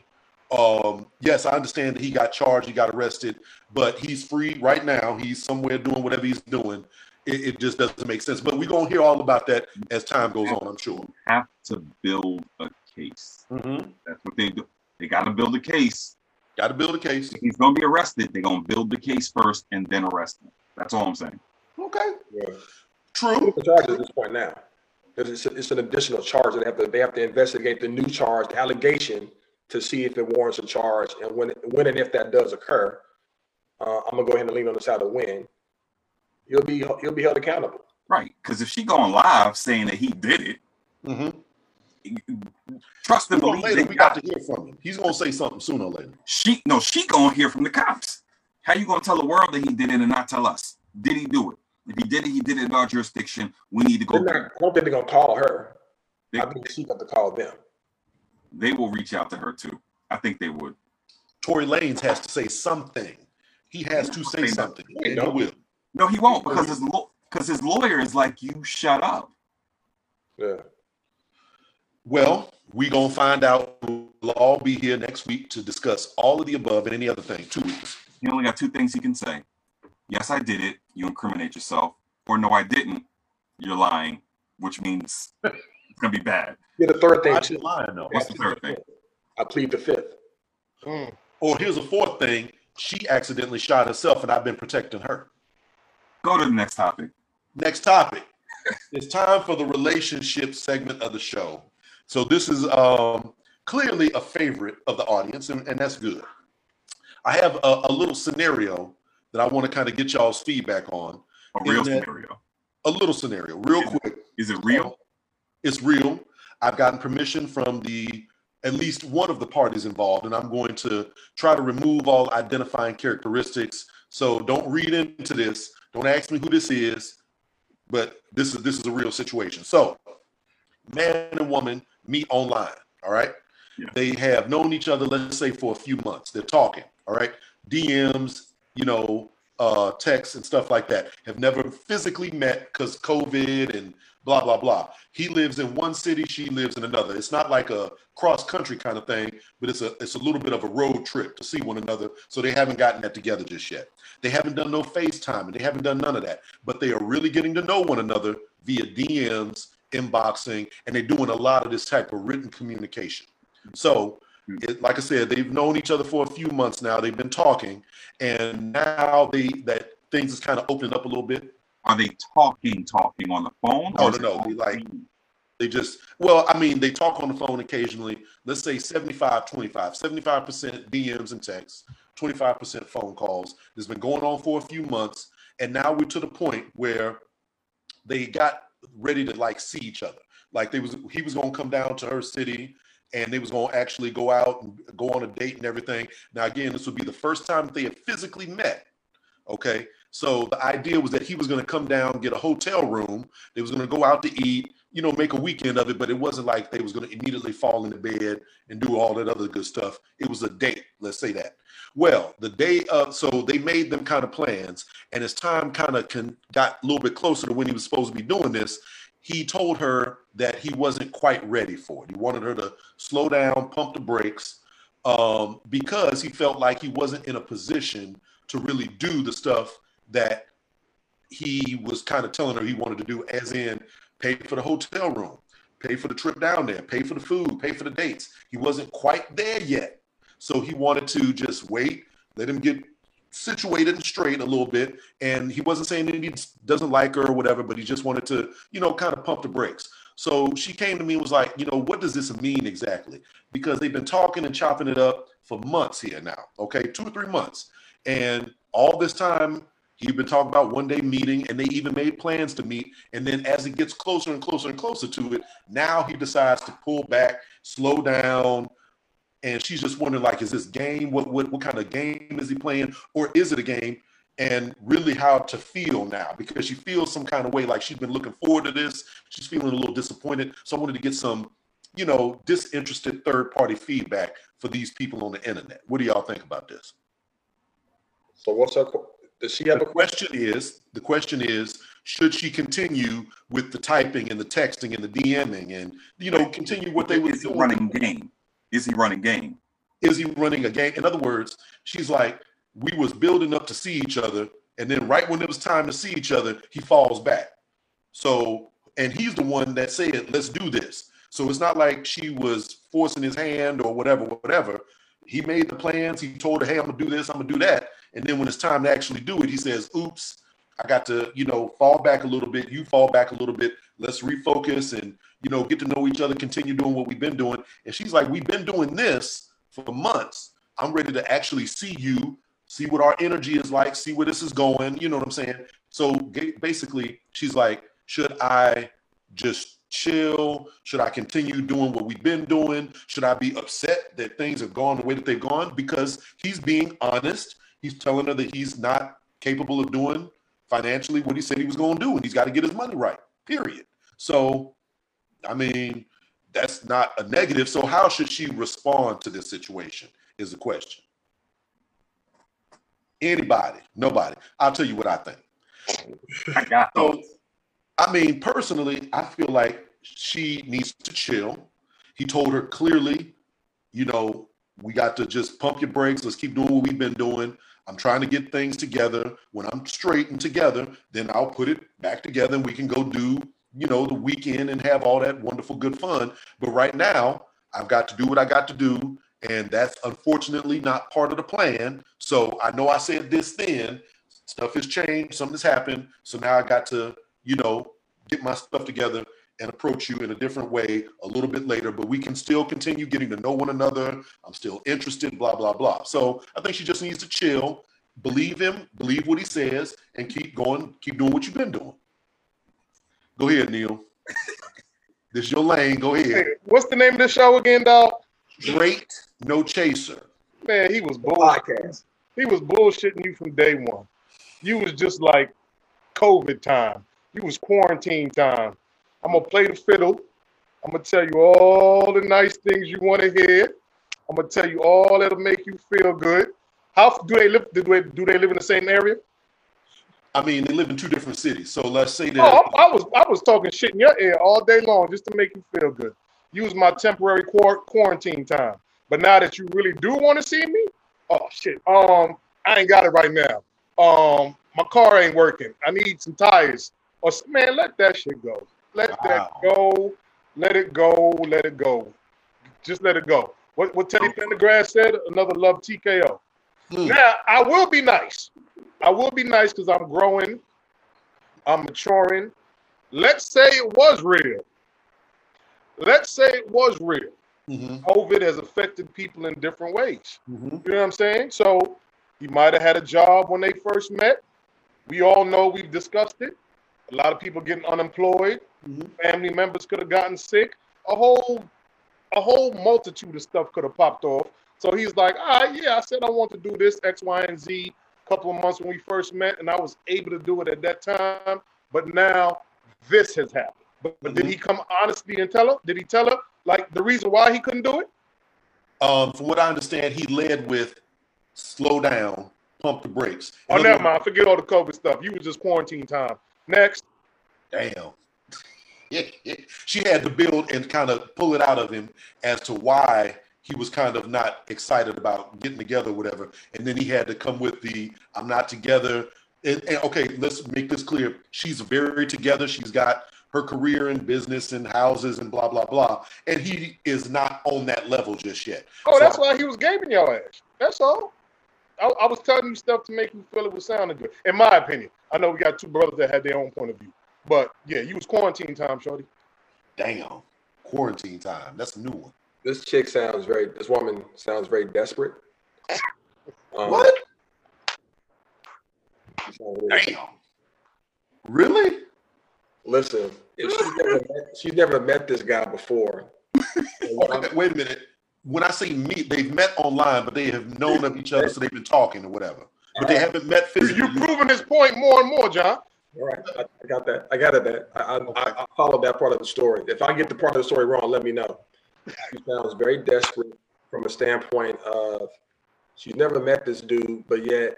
Um, yes, I understand that he got charged, he got arrested, but he's free right now. He's somewhere doing whatever he's doing. It, it just doesn't make sense. But we're gonna hear all about that as time goes on, I'm sure. Have to build a case. Mm-hmm. That's what they do. They got to build a case. Got to build a case. If he's gonna be arrested, they're gonna build the case first and then arrest him. That's all I'm saying. Okay, Yeah. true. the charge at this point now. Because it's, it's an additional charge. They have to they have to investigate the new charge, the allegation, to see if it warrants a charge. And when when and if that does occur, uh, I'm gonna go ahead and lean on the side of win. He'll be he'll be held accountable. Right. Because if she going live saying that he did it, Mm-hmm. trust and believe later, we got got to hear from him. He's gonna say something sooner or later. she no, she gonna hear from the cops. How you gonna tell the world that he did it and not tell us? Did he do it? If he did it, he did it in our jurisdiction. We need to go not. I don't think they're gonna call her. They, I think she got to call them. they will reach out to her too. I think they would. Tory Lanez has to say something. He has to say something, he will. No, he won't because his because his lawyer is like, you shut up. Yeah. Well, we gonna find out. We'll all be here next week to discuss all of the above and any other thing. Two weeks. You only got two things you can say. Yes, I did it. You incriminate yourself. Or no, I didn't. You're lying, which means it's gonna be bad. Yeah, the third thing I too. lying though. What's the third thing? I plead the fifth. Mm. Or here's a fourth thing. She accidentally shot herself, and I've been protecting her. Go to the next topic. Next topic. it's time for the relationship segment of the show. So this is um, clearly a favorite of the audience, and, and that's good. I have a, a little scenario that I want to kind of get y'all's feedback on. A real scenario. A little scenario, real quick. Is it real? It's real. I've gotten permission from the at least one of the parties involved, and I'm going to try to remove all identifying characteristics. So don't read into this. Don't ask me who this is, but this is this is a real situation. So, man and woman meet online. All right. Yeah. They have known each other, let's say, for a few months. They're talking, all right? DMs, you know, uh, texts and stuff like that. Have never physically met because COVID and blah blah blah. He lives in one city, she lives in another. It's not like a cross country kind of thing, but it's a it's a little bit of a road trip to see one another. So they haven't gotten that together just yet. They haven't done no FaceTime and they haven't done none of that. But they are really getting to know one another via DMs, inboxing, and they're doing a lot of this type of written communication. So hmm. it, like I said, they've known each other for a few months now. They've been talking, and now they that things is kind of opening up a little bit. Are they talking, talking on the phone? Oh, no, no, no, they like- They just, well, I mean, they talk on the phone occasionally. Let's say 75, 25, 75% DMs and texts, 25% phone calls. Has been going on for a few months. And now we're to the point where they got ready to like see each other. Like they was, he was going to come down to her city and they was going to actually go out and go on a date and everything. Now, again, this would be the first time they had physically met. Okay. So the idea was that he was going to come down, get a hotel room. They was going to go out to eat, you know, make a weekend of it. But it wasn't like they was going to immediately fall into bed and do all that other good stuff. It was a date. Let's say that. Well, the day of, so they made them kind of plans, and as time kind of can got a little bit closer to when he was supposed to be doing this, he told her that he wasn't quite ready for it. He wanted her to slow down, pump the brakes, um, because he felt like he wasn't in a position to really do the stuff that he was kind of telling her he wanted to do, as in pay for the hotel room, pay for the trip down there, pay for the food, pay for the dates. He wasn't quite there yet. So he wanted to just wait, let him get situated and straight a little bit. And he wasn't saying that he doesn't like her or whatever, but he just wanted to, you know, kind of pump the brakes. So she came to me and was like, you know, what does this mean exactly? Because they've been talking and chopping it up for months here now, okay, two or three months. And all this time, he'd been talking about one day meeting, and they even made plans to meet. And then as it gets closer and closer and closer to it, now he decides to pull back, slow down. And she's just wondering, like, is this game? What what what kind of game is he playing, or is it a game? And really, how to feel now because she feels some kind of way, like she's been looking forward to this. She's feeling a little disappointed. So I wanted to get some, you know, disinterested third party feedback for these people on the internet. What do y'all think about this? So what's her? Does she have The a question? question is, the question is, should she continue with the typing and the texting and the DMing and you know continue what they were Is he doing? running game? Is he running game? Is he running a game? In other words, she's like, we was building up to see each other, and then right when it was time to see each other, he falls back. So, and he's the one that said, "Let's do this." So it's not like she was forcing his hand or whatever, whatever. He made the plans. He told her, "Hey, I'm gonna do this. I'm gonna do that." And then when it's time to actually do it, he says, "Oops, I got to, you know, fall back a little bit. You fall back a little bit. Let's refocus and, you know, get to know each other. Continue doing what we've been doing." And she's like, "We've been doing this for months. I'm ready to actually see you, see what our energy is like, see where this is going. You know what I'm saying?" So basically, she's like, "Should I just chill? Should I continue doing what we've been doing? Should I be upset that things have gone the way that they've gone? Because he's being honest. He's telling her that he's not capable of doing financially what he said he was going to do, and he's got to get his money right. Period. So, I mean, that's not a negative. So, how should she respond to this situation? Is the question. Anybody? Nobody. I'll tell you what I think. I got So. I mean, personally, I feel like she needs to chill. He told her clearly, you know, we got to just pump your brakes. Let's keep doing what we've been doing. I'm trying to get things together. When I'm straight and together, then I'll put it back together and we can go do, you know, the weekend and have all that wonderful, good fun. But right now, I've got to do what I got to do. And that's unfortunately not part of the plan. So I know I said this then. Stuff has changed, something's happened. So now I got to, you know, get my stuff together and approach you in a different way a little bit later, but we can still continue getting to know one another. I'm still interested, blah, blah, blah. So I think she just needs to chill, believe him, believe what he says, and keep going, keep doing what you've been doing. Go ahead, Neil. this is your lane. Go ahead. Hey, what's the name of the show again, dog? Straight, no chaser. Man, he was bull. Podcast. He was bullshitting you from day one. You was just like COVID time. You was quarantine time. I'm gonna play the fiddle. I'm gonna tell you all the nice things you want to hear. I'm gonna tell you all that'll make you feel good. How do they live? Do they do they live in the same area? I mean, they live in two different cities. So let's say that. Oh, I, I was I was talking shit in your ear all day long just to make you feel good. Use my temporary quar- quarantine time. But now that you really do want to see me, oh shit. Um, I ain't got it right now. Um, my car ain't working. I need some tires. Or man, let that shit go. Let that go. Let it go. Let it go. Just let it go. What what Teddy Pendergrass said? Another love TKO. Hmm. Now I will be nice. I will be nice because I'm growing. I'm maturing. Let's say it was real. Let's say it was real. Mhm, COVID has affected people in different ways. mhm. You know what I'm saying? So he might have had a job when they first met. We all know we've discussed it. A lot of people getting unemployed. Mhm. Family members could have gotten sick. A whole, a whole multitude of stuff could have popped off. So he's like, ah, yeah, I said I want to do this X, Y, and Z. A couple of months when we first met, and I was able to do it at that time. But now this has happened. But, but did he come honestly and tell her? Did he tell her like the reason why he couldn't do it? Um, from what I understand, he led with slow down, pump the brakes. Oh, In other never mind. Forget all the COVID stuff. You was just quarantine time. Next. Damn. she had to build and kind of pull it out of him as to why he was kind of not excited about getting together, whatever. And then he had to come with the "I'm not together." And, and okay, let's make this clear. She's very together. She's got her career and business and houses and blah blah blah. And he is not on that level just yet. Oh, So- that's why he was gaming your ass. That's all. I, I was telling you stuff to make you feel it was sounding good. In my opinion, I know we got two brothers that had their own point of view, but yeah, you was quarantine time, shorty. Damn, quarantine time. That's a new one. This chick sounds very. This woman sounds very desperate. Um, What? really- Damn. Really? Listen, if she's never met, she's never met this guy before. and what I'm- Okay, wait a minute. When I say meet, they've met online, but they have known of each other, so they've been talking or whatever. But they haven't met physically. You're proving this point more and more, John. All right, I, I got that. I got it. That I, I, I, I followed that part of the story. If I get the part of the story wrong, let me know. She sounds very desperate from a standpoint of she's never met this dude, but yet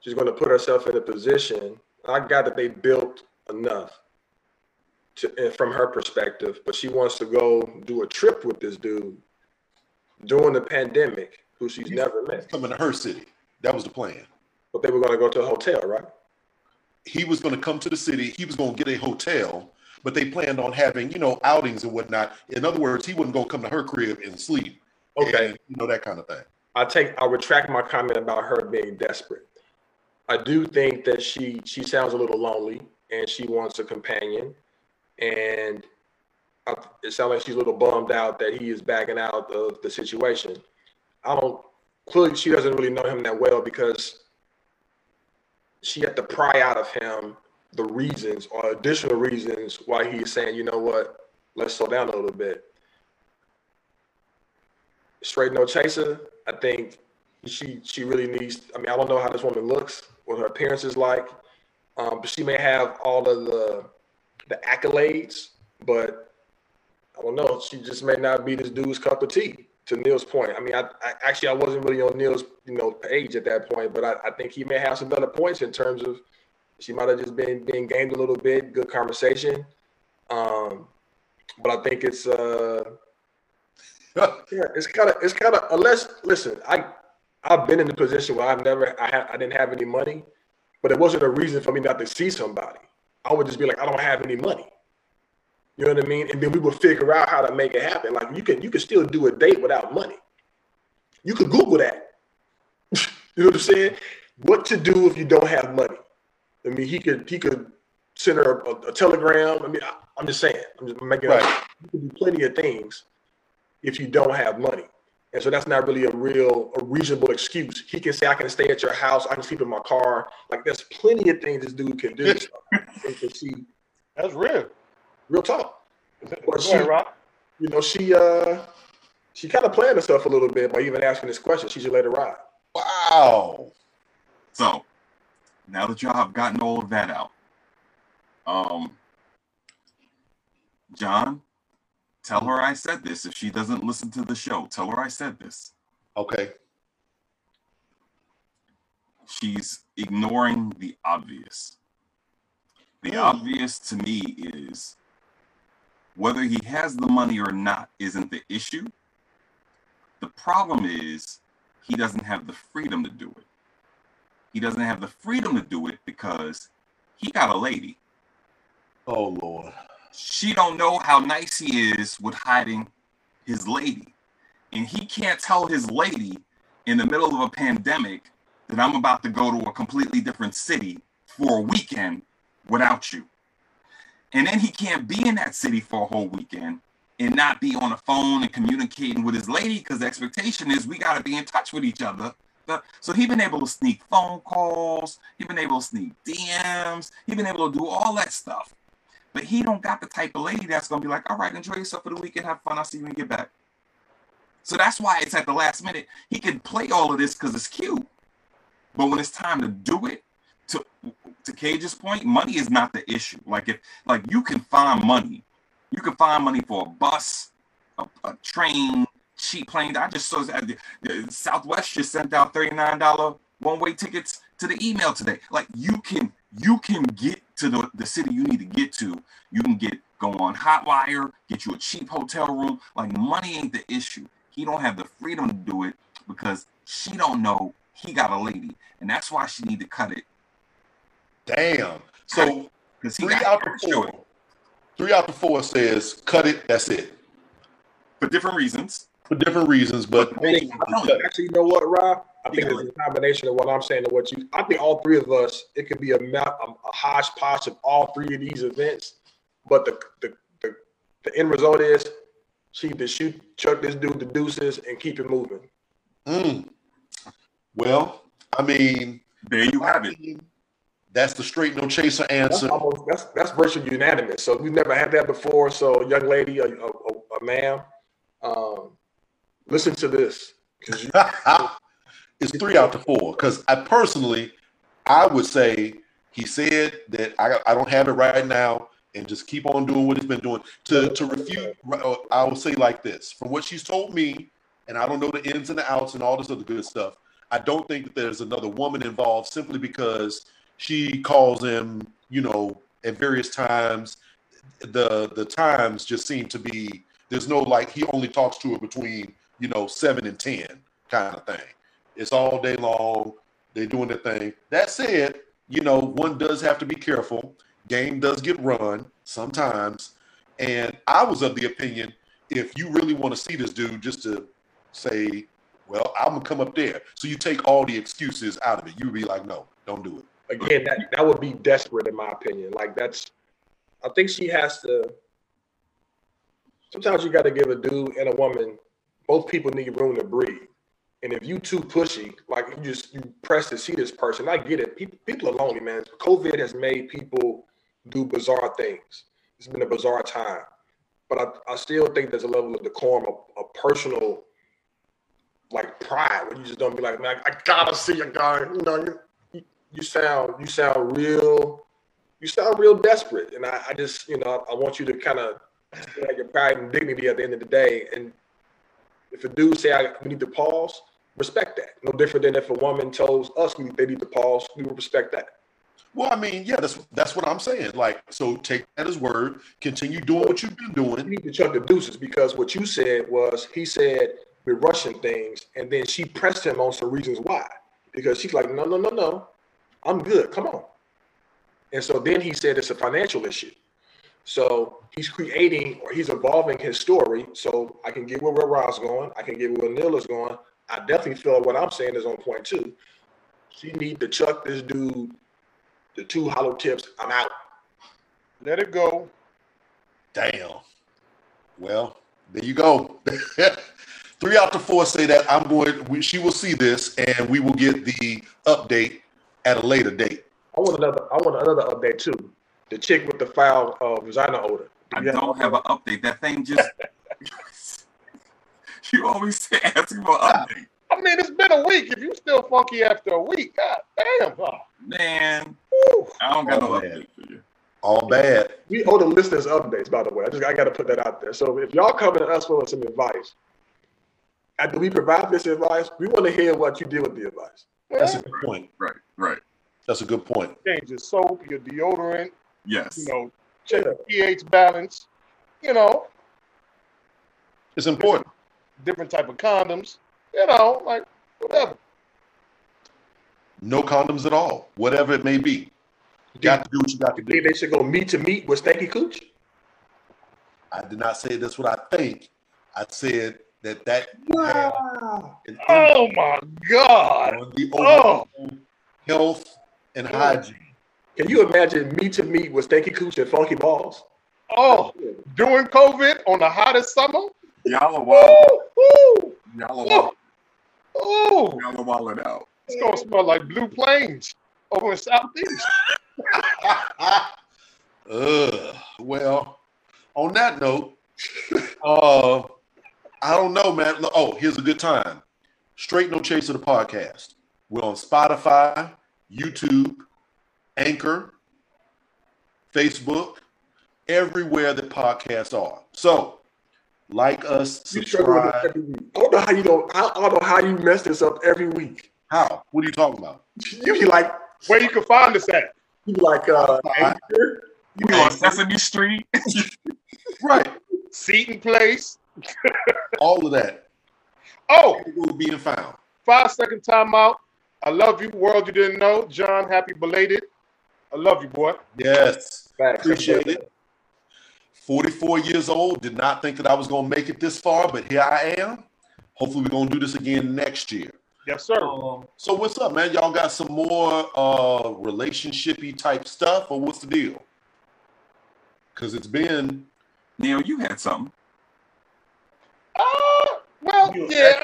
she's going to put herself in a position. I got that they built enough to, from her perspective, but she wants to go do a trip with this dude during the pandemic, who she's never met. coming to her city. That was the plan. But they were going to go to a hotel, right? He was going to come to the city. He was going to get a hotel, but they planned on having, you know, outings and whatnot. In other words, he wasn't going to come to her crib and sleep. Okay. And, you know, that kind of thing. I take I retract my comment about her being desperate. I do think that she she sounds a little lonely and she wants a companion, and it sounds like she's a little bummed out that he is backing out of the situation. I don't clearly she doesn't really know him that well because she had to pry out of him the reasons or additional reasons why he's saying, you know what, let's slow down a little bit. Straight no chaser. I think she she really needs. I mean, I don't know how this woman looks, what her appearance is like, um, but she may have all of the the accolades, but I don't know. She just may not be this dude's cup of tea. To Neil's point, I mean, I, I actually I wasn't really on Neil's you know page at that point, but I, I think he may have some better points in terms of she might have just been being gamed a little bit. Good conversation, um, but I think it's uh yeah, it's kind of it's kind of unless listen, I I've been in the position where I've never I had I didn't have any money, but it wasn't a reason for me not to see somebody. I would just be like, I don't have any money. You know what I mean? And then we would figure out how to make it happen. Like you can you can still do a date without money. You could Google that. you know what I'm saying? What to do if you don't have money? I mean, he could he could send her a, a telegram. I mean, I, I'm just saying. I'm just making Right. up. You can do plenty of things if you don't have money. And so that's not really a real, a reasonable excuse. He can say, I can stay at your house, I can sleep in my car. Like there's plenty of things this dude can do. and can see That's real. Real talk. Go ahead, You know, she uh she kind of planned herself a little bit by even asking this question. She just let it ride. Wow. So now that y'all have gotten all of that out, um, John, Tell her I said this. If she doesn't listen to the show, tell her I said this. Okay. She's ignoring the obvious. The Hmm. obvious to me is whether he has the money or not isn't the issue. The problem is he doesn't have the freedom to do it. He doesn't have the freedom to do it because he got a lady. Oh Lord. She don't know how nice he is with hiding his lady. And he can't tell his lady in the middle of a pandemic that I'm about to go to a completely different city for a weekend without you. And then he can't be in that city for a whole weekend and not be on the phone and communicating with his lady because the expectation is we got to be in touch with each other. So he been able to sneak phone calls, he been able to sneak DMs, he been able to do all that stuff. But he don't got the type of lady that's gonna be like, all right, enjoy yourself for the weekend, have fun, I'll see you when you get back. So that's why it's at the last minute. He can play all of this because it's cute. But when it's time to do it, to to Cage's point, money is not the issue. Like if like you can find money, you can find money for a bus, a, a train, cheap plane. I just saw the uh, Southwest just sent out thirty nine dollar one way tickets to the email today. Like you can you can get to the, the city you need to get to. You can get go on Hotwire, get you a cheap hotel room. Like money ain't the issue. He don't have the freedom to do it because she don't know he got a lady, and that's why she need to cut it. Damn. So three out of four. Three out of four says cut it. That's it. for different reasons. For different reasons, but I think actually, you know what, Rob? I think Yeah. it's a combination of what I'm saying and what you. I think all three of us, it could be a, a, a hodgepodge of all three of these events, but the the the, the end result is she to shoot chuck this dude the deuces and keep it moving. Mm. Well, I mean, There you have it. That's the straight no chaser That's answer. almost that's that's virtually unanimous. So we've never had that before. So young lady, a, a, a, a ma'am, um, listen to this. you- it's three out of four because I personally, I would say he said that I, I don't have it right now and just keep on doing what he's been doing. To to refute, uh, I will say like this: from what she's told me, and I don't know the ins and the outs and all this other good stuff. I don't think that there's another woman involved simply because she calls him, you know, at various times. The the times just seem to be there's no like he only talks to her between you know seven and ten kind of thing. It's all day long. They're doing their thing. That said, you know, one does have to be careful. Game does get run sometimes. And I was of the opinion if you really want to see this dude, just to say, well, I'm gonna come up there. So you take all the excuses out of it. You be like, no, don't do it. Again, that that would be desperate in my opinion. Like that's, I think she has to. Sometimes you got to give a dude and a woman, both people need room to breathe. And if you too pushy, like you just you press to see this person, I get it. People, people are lonely, man. COVID has made people do bizarre things. It's been a bizarre time, but I, I still think there's a level of decorum, a, a personal, like pride, when you just don't be like, man, I gotta see a guy. You know, you, you sound you sound real you sound real desperate. And i, I just you know i want you to kind of have your pride and dignity at the end of the day. And if a dude say I, we need to pause respect that. No different than if a woman tells us we, they need to pause we would respect that. Well, I mean, yeah, that's that's what I'm saying. Like, so take that as word. Continue doing what you've been you doing. need to chuck the deuces because what you said was he said we're rushing things. And then she pressed him on some reasons why. Because she's like no no no no i'm good come on and so then he said it's a financial issue so he's creating or he's evolving his story so i can get where Rod's going i can get where neil is going i definitely feel what i'm saying is on point too she need to chuck this dude the two hollow tips i'm out Let it go. Damn. Well, there you go. Three out of four say that I'm going. We, she will see this, and we will get the update at a later date. i want another i want another update too the chick with the foul uh, vagina odor I Do you don't have an update. That thing just. you always say asking for an update. I mean, it's been a week. If you still funky after a week, god damn. Oh, Man, whew. I don't got no Oh, update for you. All bad. We we owe the listeners updates, by the way. I just I got to put that out there. So if y'all coming to us for some advice, after we provide this advice, we want to hear what you did with the advice. That's a good point. Right, right. That's a good point. Change your soap, your deodorant, Yes. you know, check the pH balance, you know, It's important. different type of condoms, you know, like whatever. No condoms at all, whatever it may be. You got to do what you got to Think do. they should go meet to meet with Stanky Cooch? I did not say that's what I think. I said that that Wow. Oh my God. on the Oh. overall health and hygiene. Can you imagine me to meet with Stanky Cooch and Funky Balls? Oh, during COVID on the hottest summer. Y'all are wild. Woo, Y'all are woo, wild. Ooh, Y'all are wilding out. it's gonna smell like blue plains over in Southeast. Ugh. Well, on that note, uh, I don't know, man. Oh, here's a good time. Straight No Chaser the podcast. We're on Spotify, YouTube, Anchor, Facebook, everywhere that podcasts are. So, like us, You struggle with it subscribe. every week. I don't know how you don't. I I don't know how you mess this up every week. How? What are you talking about? You be like, Where you can find us at? you be like, uh, Anchor. You be on Sesame Street. Right. Seaton Place. All of that Oh, will be found. five second timeout. I love you, world you didn't know. John, happy belated. I love you, boy. Yes. Facts. Appreciate it. 44 years old. Did not think that I was going to make it this far, but here I am. Hopefully, we're going to do this again next year. Yes, sir. Um, so, what's up, man? Y'all got some more uh, relationshipy type stuff, or what's the deal? Because it's been. Neil, you had something. Uh, well, you yeah.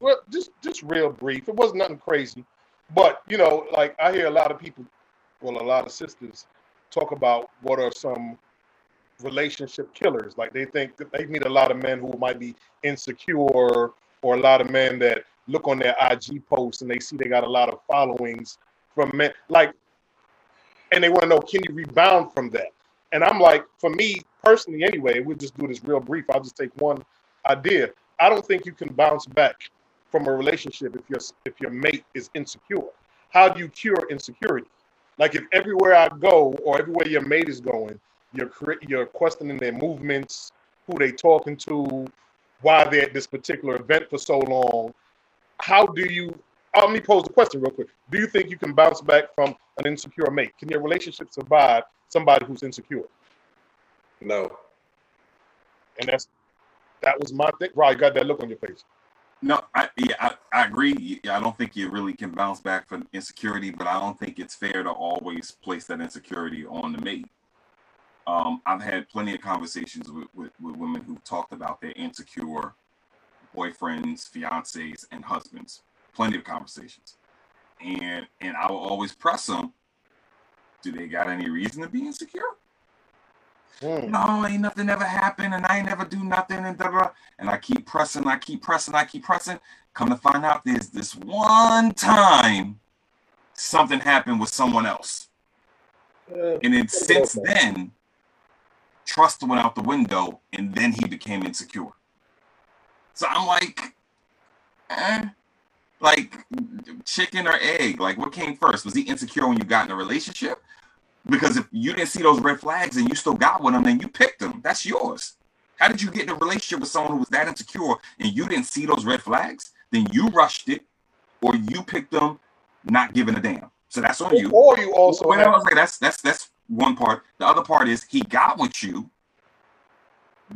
Well, just just real brief. It wasn't nothing crazy, but you know, like I hear a lot of people, well, a lot of sisters talk about what are some relationship killers. Like they think that they meet a lot of men who might be insecure, or a lot of men that look on their IG posts and they see they got a lot of followings from men, like, and they want to know, can you rebound from that? And I'm like, for me personally, anyway, we'll just do this real brief. I'll just take one idea. I don't think you can bounce back from a relationship if your if your mate is insecure. How do you cure insecurity? Like if everywhere I go or everywhere your mate is going, you're you're questioning their movements, who they talking to, why they're at this particular event for so long. How do you? Uh, let me pose the question real quick. Do you think you can bounce back from an insecure mate? Can your relationship survive somebody who's insecure? No. And that's that was my thing. You got that look on your face. No, I yeah, I, I agree. I don't think you really can bounce back from insecurity, but I don't think it's fair to always place that insecurity on the mate. Um, I've had plenty of conversations with, with, with women who talked about their insecure boyfriends, fiancés, and husbands. Plenty of conversations, and and I will always press them. Do they got any reason to be insecure? Hmm. no, ain't nothing ever happened, and I ain't never do nothing, and da. And I keep pressing, I keep pressing, I keep pressing. Come to find out, there's this one time something happened with someone else, Uh, and then since then, trust went out the window, and then he became insecure. So I'm like, eh, like chicken or egg? Like what came first? Was he insecure when you got in a relationship? Because if you didn't see those red flags and you still got with them, then you picked them. That's yours. How did you get in a relationship with someone who was that insecure and you didn't see those red flags? Then you rushed it, or you picked them, not giving a damn. So that's on you. Or you also Well, have- I was like, that's that's that's one part. The other part is he got with you.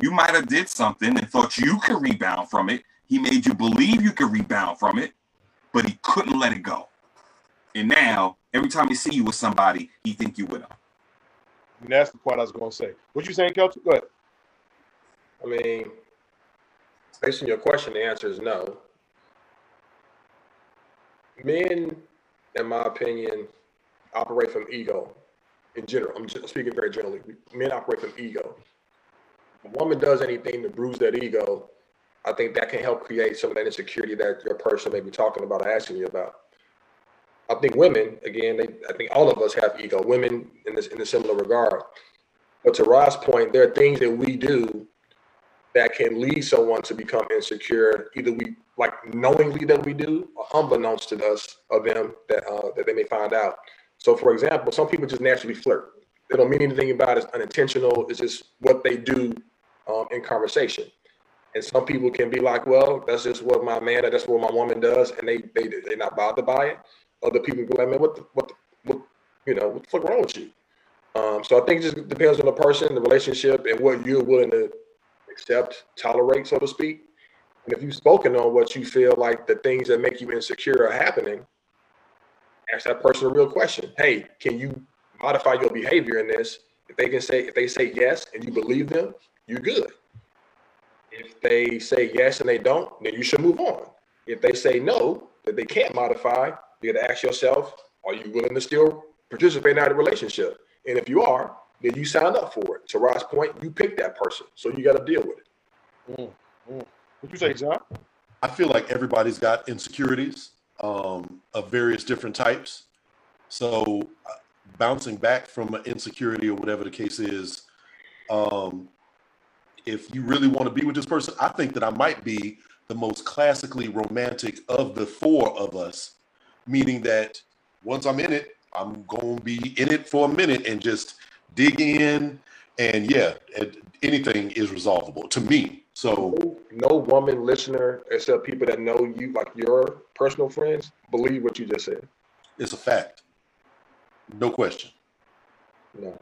You might have did something and thought you could rebound from it. He made you believe you could rebound from it, but he couldn't let it go. And now, every time he see you with somebody, he think you with him. And that's the part I was going to say. What you saying, Kelton? Go ahead. I mean, based on your question, the answer is no. Men, in my opinion, operate from ego. In general, I'm just speaking very generally. Men operate from ego. If a woman does anything to bruise that ego, I think that can help create some of that insecurity that your person may be talking about or asking you about. I think women, again, they, I think all of us have ego. Women in this in a similar regard. But to Rod's point, there are things that we do that can lead someone to become insecure. Either we like knowingly that we do, or unbeknownst to us of them that uh, that they may find out. So, for example, some people just naturally flirt. They don't mean anything about it. It's unintentional. It's just what they do um, in conversation. And some people can be like, "Well, that's just what my man, or that's what my woman does," and they they they're not bothered by it. Other people be like, "Man, what the what the, what you know what the fuck wrong with you?" Um, so I think it just depends on the person, the relationship, and what you're willing to accept, tolerate, so to speak. And if you've spoken on what you feel like the things that make you insecure are happening, ask that person a real question. Hey, can you modify your behavior in this? If they can say, if they say yes and you believe them, you're good. If they say yes and they don't, then you should move on. If they say no, that they can't modify, you got to ask yourself, are you willing to still participate in that relationship? And if you are, then you sign up for it. To Rod's point, you pick that person, so you got to deal with it. What you say, John? I feel like everybody's got insecurities um, of various different types. So uh, bouncing back from an insecurity or whatever the case is, um, if you really want to be with this person, I think that I might be the most classically romantic of the four of us, meaning that once I'm in it, I'm going to be in it for a minute and just dig in. And yeah, anything is resolvable to me. So No, no woman listener, except people that know you, like your personal friends, believe what you just said. it's a fact. No question. No.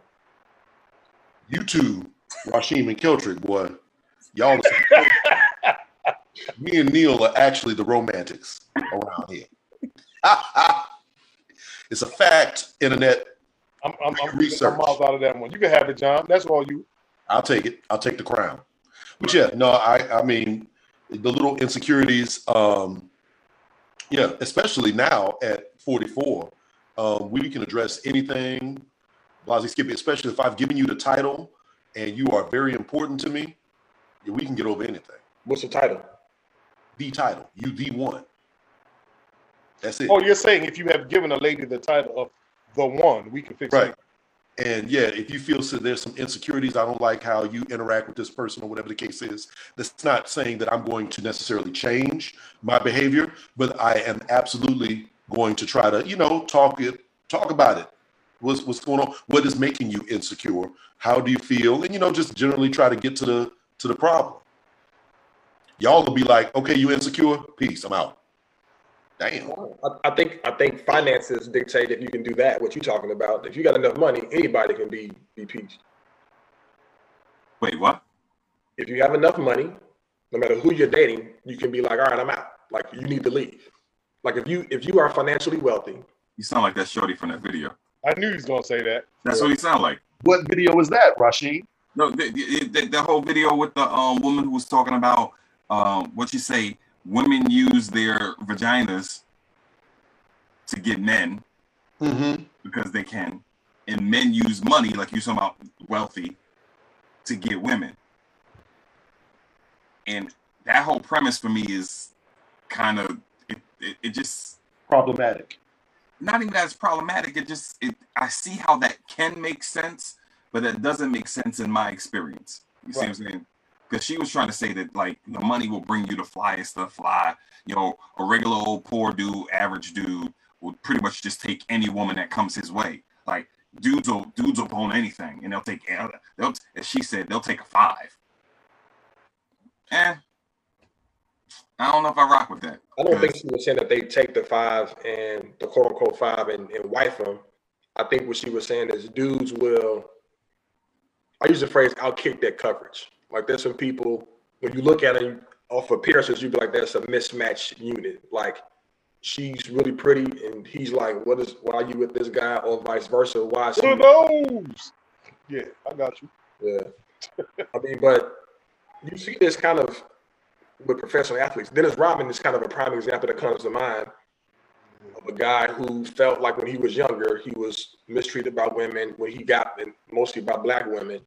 You two, Rashim and Keltrick, boy, y'all. Are me and Neil are actually the romantics around here. it's a fact, internet. I'm, I'm, I'm, Research. Miles out of that one. You can have it, John. That's all you. I'll take it. I'll take the crown. But yeah, no, I I mean the little insecurities, um, yeah, especially now at 44, um, we can address anything. Blasi Skippy, especially if I've given you the title and you are very important to me, we can get over anything. What's the title? The title, you the one. That's it. Oh, you're saying if you have given a lady the title of the one, we can fix Right. it. And yeah, if you feel so there's some insecurities, I don't like how you interact with this person or whatever the case is. That's not saying that I'm going to necessarily change my behavior, but I am absolutely going to try to, you know, talk it, talk about it. What's what's going on? What is making you insecure? How do you feel? And you know, just generally try to get to the to the problem. Y'all will be like, okay, you insecure? Peace, I'm out. Damn. I, I think I think finances dictate if you can do that. What you're talking about. If you got enough money, anybody can be be peached. Wait, what? If you have enough money, no matter who you're dating, you can be like, all right, I'm out. Like you need to leave. Like if you if you are financially wealthy, You sound like that shorty from that video. I knew he was gonna say that. That's what you sound like. What video was that, Rashid? No, the, the, the, the whole video with the um, woman who was talking about um, what you say, women use their vaginas to get men Mm-hmm. because they can, and men use money, like you talking about wealthy, to get women. And that whole premise for me is kind of it, it, it just Problematic. not even that it's problematic. It just it I see how that can make sense, but that doesn't make sense in my experience. You see what I'm saying? Because she was trying to say that like the money will bring you the flyest stuff fly. You know, a regular old poor dude, average dude, will pretty much just take any woman that comes his way. Like dudes will dudes will bone anything, and they'll take they'll as she said they'll take a five. Eh, I don't know if I rock with that. I don't think she was saying that they take the five and the quote unquote five and, and wife them. I think what she was saying is dudes will. I use the phrase outkick that coverage. Like there's some people when you look at it off appearances, you'd be like, that's a mismatched unit. Like she's really pretty, and he's like, what is? Why are you with this guy, or vice versa? Why is? One those. Yeah, I got you. Yeah. I mean, but you see this kind of with professional athletes. Dennis Rodman is kind of a prime example that comes to mind of a guy who felt like when he was younger, he was mistreated by women. When he got, and mostly by black women,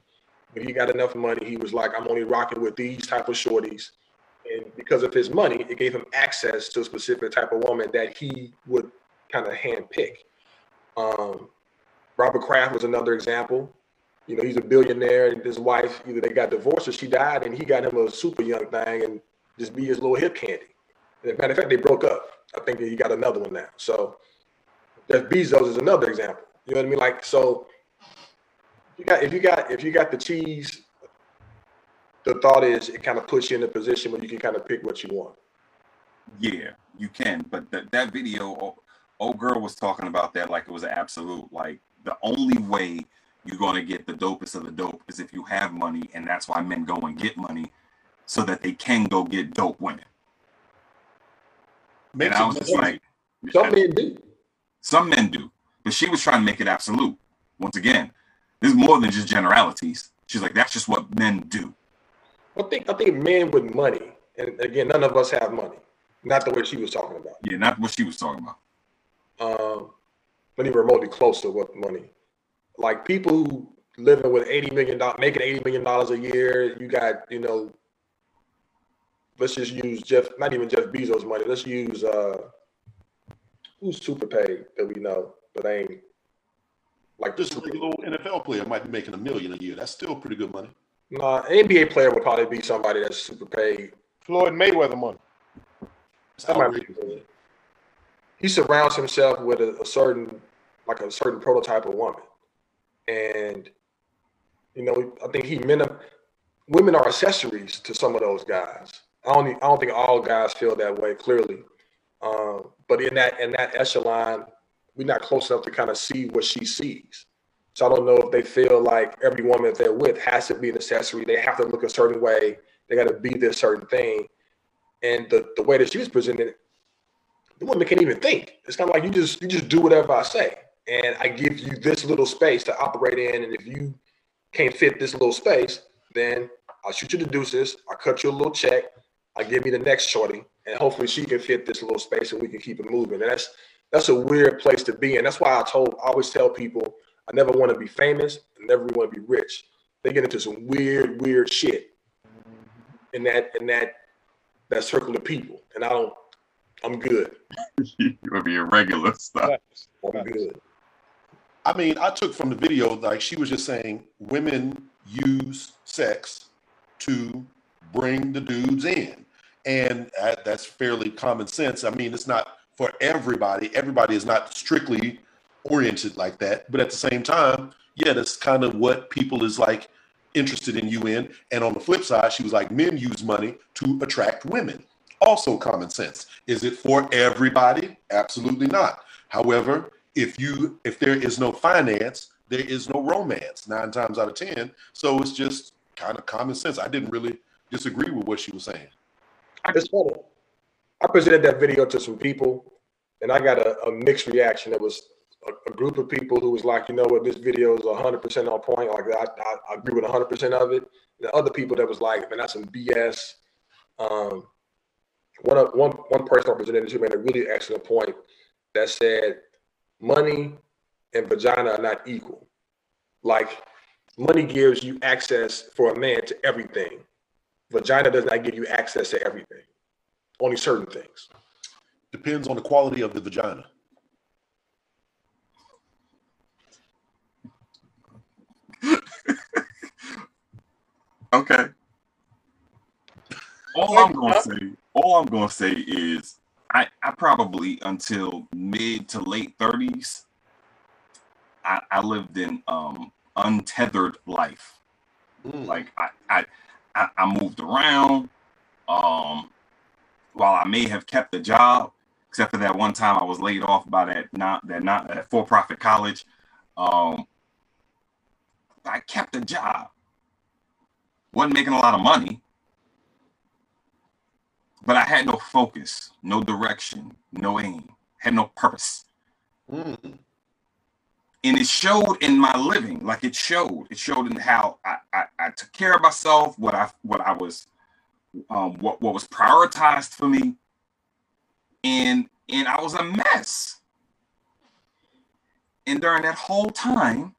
when he got enough money, he was like, I'm only rocking with these type of shorties. And because of his money, it gave him access to a specific type of woman that he would kind of handpick. Um, Robert Kraft was another example You know, he's a billionaire, and his wife either they got divorced or she died, and he got him a super young thing and just be his little hip candy. And as matter of fact, they broke up. I think he got another one now. So Jeff Bezos is another example. You know what I mean? Like so, you got if you got if you got the cheese, the thought is it kind of puts you in a position where you can kind of pick what you want. Yeah, you can. But that that video, old, girl was talking about that like it was an absolute. Like the only way you're gonna get the dopest of the dope is if you have money, and that's why men go and get money, so that they can go get dope women. And I was just like, Some men do. some men do, but she was trying to make it absolute. Once again, this is more than just generalities. She's like, that's just what men do. I think I think men with money, and again, none of us have money. Not the way she was talking about. Yeah, not what she was talking about. Um, not even remotely close to what money. Like people who living with eighty million dollars, making eighty million dollars a year. You got, you know, let's just use Jeff, not even Jeff Bezos' money. Let's use uh, who's super paid that we know, but ain't like this Just little NFL player might be making a million a year. That's still pretty good money. Nah, NBA player would probably be somebody that's super paid. Floyd Mayweather money. It's That might outrageous. be- He surrounds himself with a, a certain, like a certain prototype of woman, and you know, I think he minim. Women are accessories to some of those guys. I don't. I don't think all guys feel that way clearly, um, but in that in that echelon, we're not close enough to kind of see what she sees. So I don't know if they feel like every woman that they're with has to be an accessory. They have to look a certain way. They got to be this certain thing. And the, the way that she was presented, the woman can't even think. It's kind of like you just you just do whatever I say, and I give you this little space to operate in. And if you can't fit this little space, then I'll shoot you the deuces. I'll cut you a little check. I'll give me the next shorty, and hopefully she can fit this little space, and we can keep it moving. And that's that's a weird place to be and That's why I told I always tell people I never want to be famous. I never want to be rich. They get into some weird, weird shit in that in that that circle of people, and I don't. I'm good. it would be irregular stuff. Facts. I'm Facts. good. I mean, I took from the video like she was just saying women use sex to bring the dudes in, and uh, that's fairly common sense. I mean, it's not for everybody. Everybody is not strictly oriented like that, but at the same time, yeah, that's kind of what people is like interested in you in. And on the flip side, she was like, men use money to attract women. Also common sense. Is it for everybody? Absolutely not. However, if you if there is no finance, there is no romance nine times out of ten. So it's just kind of common sense. I didn't really disagree with what she was saying. It's funny. I presented that video to some people, and I got a, a mixed reaction. It was a, a group of people who was like, you know what, this video is 100% on point. Like, I, I, I agree with 100% of it. And other people that was like, man, that's some BS. Um, one, of, one, one person I presented to made a really excellent point that said, money and vagina are not equal. Like, money gives you access for a man to everything. Vagina does not give you access to everything only certain things. Depends on the quality of the vagina. Okay. All I'm gonna say, all I'm gonna say is, I, I probably until mid to late thirties, I, I lived in um untethered life. Mm. Like I, I I I moved around. Um, while I may have kept the job, except for that one time I was laid off by that not that not that for profit college. Um, I kept a job. Wasn't making a lot of money, but I had no focus, no direction, no aim, had no purpose Mm. and it showed in my living like it showed it showed in how i i, I took care of myself what i what i was um what, what was prioritized for me and and i was a mess and during that whole time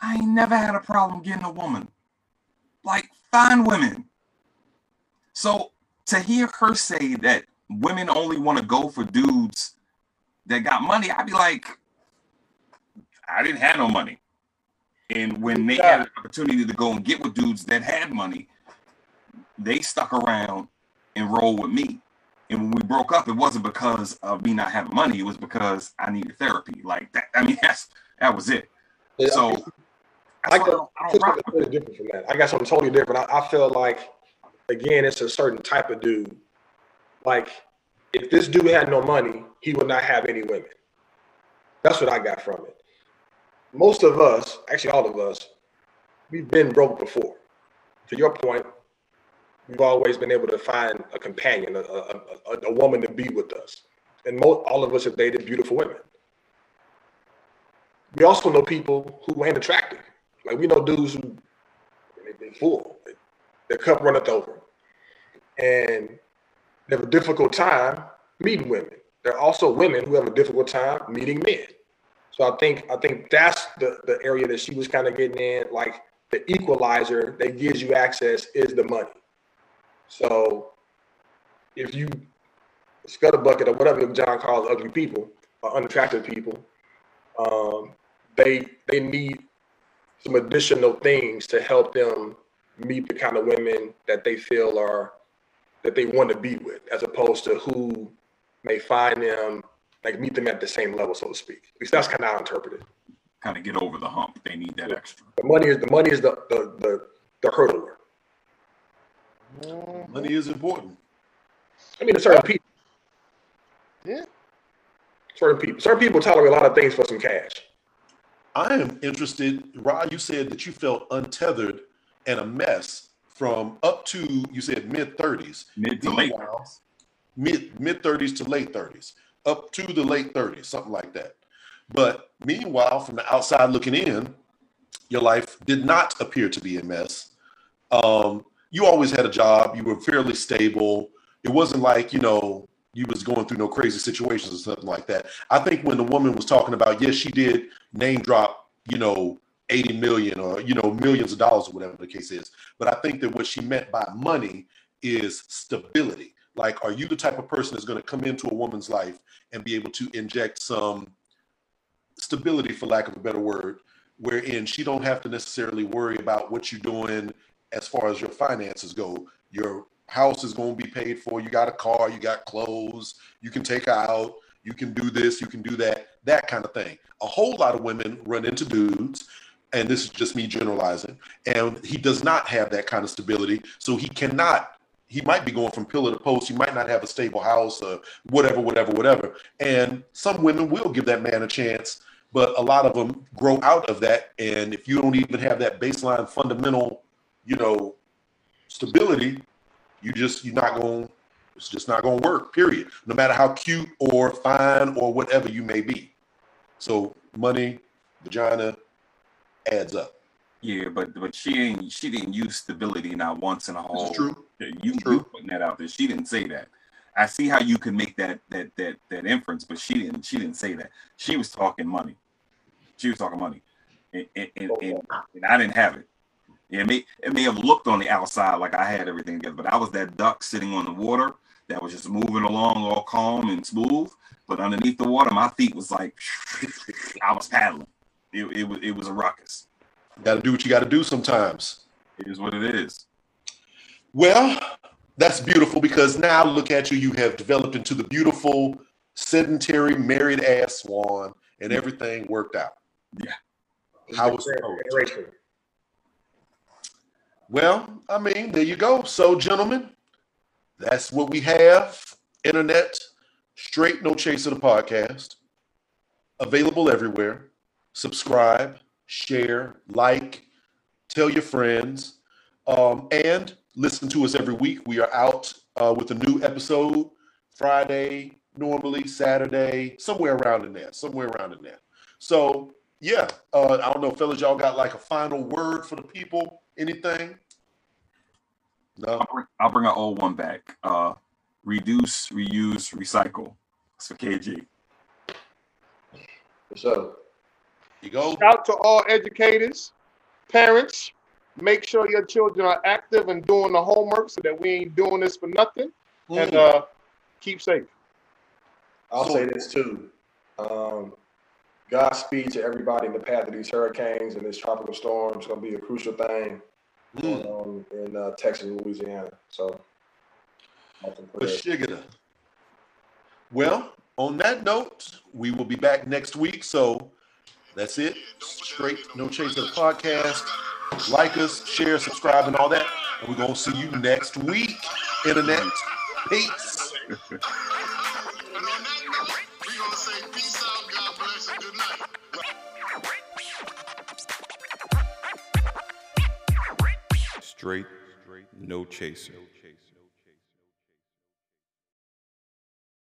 i ain't never had a problem getting a woman like fine women so to hear her say that women only want to go for dudes that got money i'd be like I didn't have no money. And when they Yeah. had an opportunity to go and get with dudes that had money, they stuck around and rolled with me. And when we broke up, it wasn't because of me not having money. It was because I needed therapy. Like that. I mean, that's that was it. Yeah, So I I why I don't, I don't rock totally different from that. I got something totally different. I, I feel like, again, it's a certain type of dude. Like, if this dude had no money, he would not have any women. That's what I got from it. Most of us, actually all of us, we've been broke before. To your point, we've always been able to find a companion, a, a, a, woman to be with us. And mo- all of us have dated beautiful women. We also know people who ain't attractive. Like we know dudes who they, they full, their cup runneth over, and they have a difficult time meeting women. There are also women who have a difficult time meeting men. So I think I think that's the the area that she was kind of getting in. Like the equalizer that gives you access is the money. So if you scuttlebucket or whatever John calls ugly people or unattractive people, um, they they need some additional things to help them meet the kind of women that they feel are that they want to be with, as opposed to who may find them like meet them at the same level, so to speak. At least that's kind of how I interpret it. kind of get over the hump. They need that extra. The money is the money is the the the, the hurdler. Money is important. I mean, certain people. Yeah. Certain people. Certain people tolerate a lot of things for some cash. I am interested, Rod. You said that you felt untethered and a mess from up to you said mid thirties, mid to late, mid mid thirties to late thirties, up to the late thirties, something like that. But meanwhile, from the outside looking in, your life did not appear to be a mess. Um, you always had a job. You were fairly stable. It wasn't like you know you was going through no crazy situations or something like that. I think when the woman was talking about, yes, she did name drop, you know, 80 million or, you know, millions of dollars or whatever the case is. But I think that what she meant by money is stability. Like, are you the type of person that's going to come into a woman's life and be able to inject some stability, for lack of a better word, wherein she don't have to necessarily worry about what you're doing as far as your finances go. Your house is going to be paid for. You got a car, you got clothes, you can take out, you can do this, you can do that, that kind of thing. A whole lot of women run into dudes, and this is just me generalizing, and he does not have that kind of stability. So he cannot, he might be going from pillar to post, he might not have a stable house or whatever, whatever, whatever. And some women will give that man a chance, but a lot of them grow out of that. And if you don't even have that baseline fundamental, you know, stability, you just you're not going it's just not going to work period no matter how cute or fine or whatever you may be so money vagina adds up Yeah, but but she ain't she didn't use stability not once in a whole. is true You True. you putting that out there. She didn't say that. I see how you can make that that that that inference, but she didn't. She didn't say that. She was talking money. She was talking money, and and, and, and, and I didn't have it. It may it may have looked on the outside like I had everything together, but I was that duck sitting on the water that was just moving along all calm and smooth. But underneath the water, my feet was like I was paddling. It, it was it was a ruckus. got to do what you got to do sometimes It is what it is. well that's beautiful because now look at you you have developed into the beautiful sedentary married ass swan and everything worked out Yeah. How was it? Well, I mean, there you go. So, gentlemen, that's what we have. Internet, straight no chase of the podcast. Available everywhere. Subscribe, share, like, tell your friends, um, and listen to us every week. We are out uh, with a new episode Friday, normally Saturday, somewhere around in there, somewhere around in there. So, yeah, uh, I don't know, fellas, y'all got like a final word for the people? Anything? No. I'll bring, I'll bring our old one back. Uh, reduce, reuse, recycle. That's for KG. So You go. Shout to all educators, parents. Make sure your children are active and doing the homework so that we ain't doing this for nothing. And Mm. uh, keep safe. I'll So- say this too. Um, Godspeed to everybody in the path of these hurricanes and this tropical storm. It's going to be a crucial thing Mm. in uh, Texas and Louisiana. So, that. Well, on that note, we will be back next week. So that's it. Straight No Chaser podcast. Like us, share, subscribe, and all that. And we're going to see you next week, Internet. Peace. Straight, no chaser.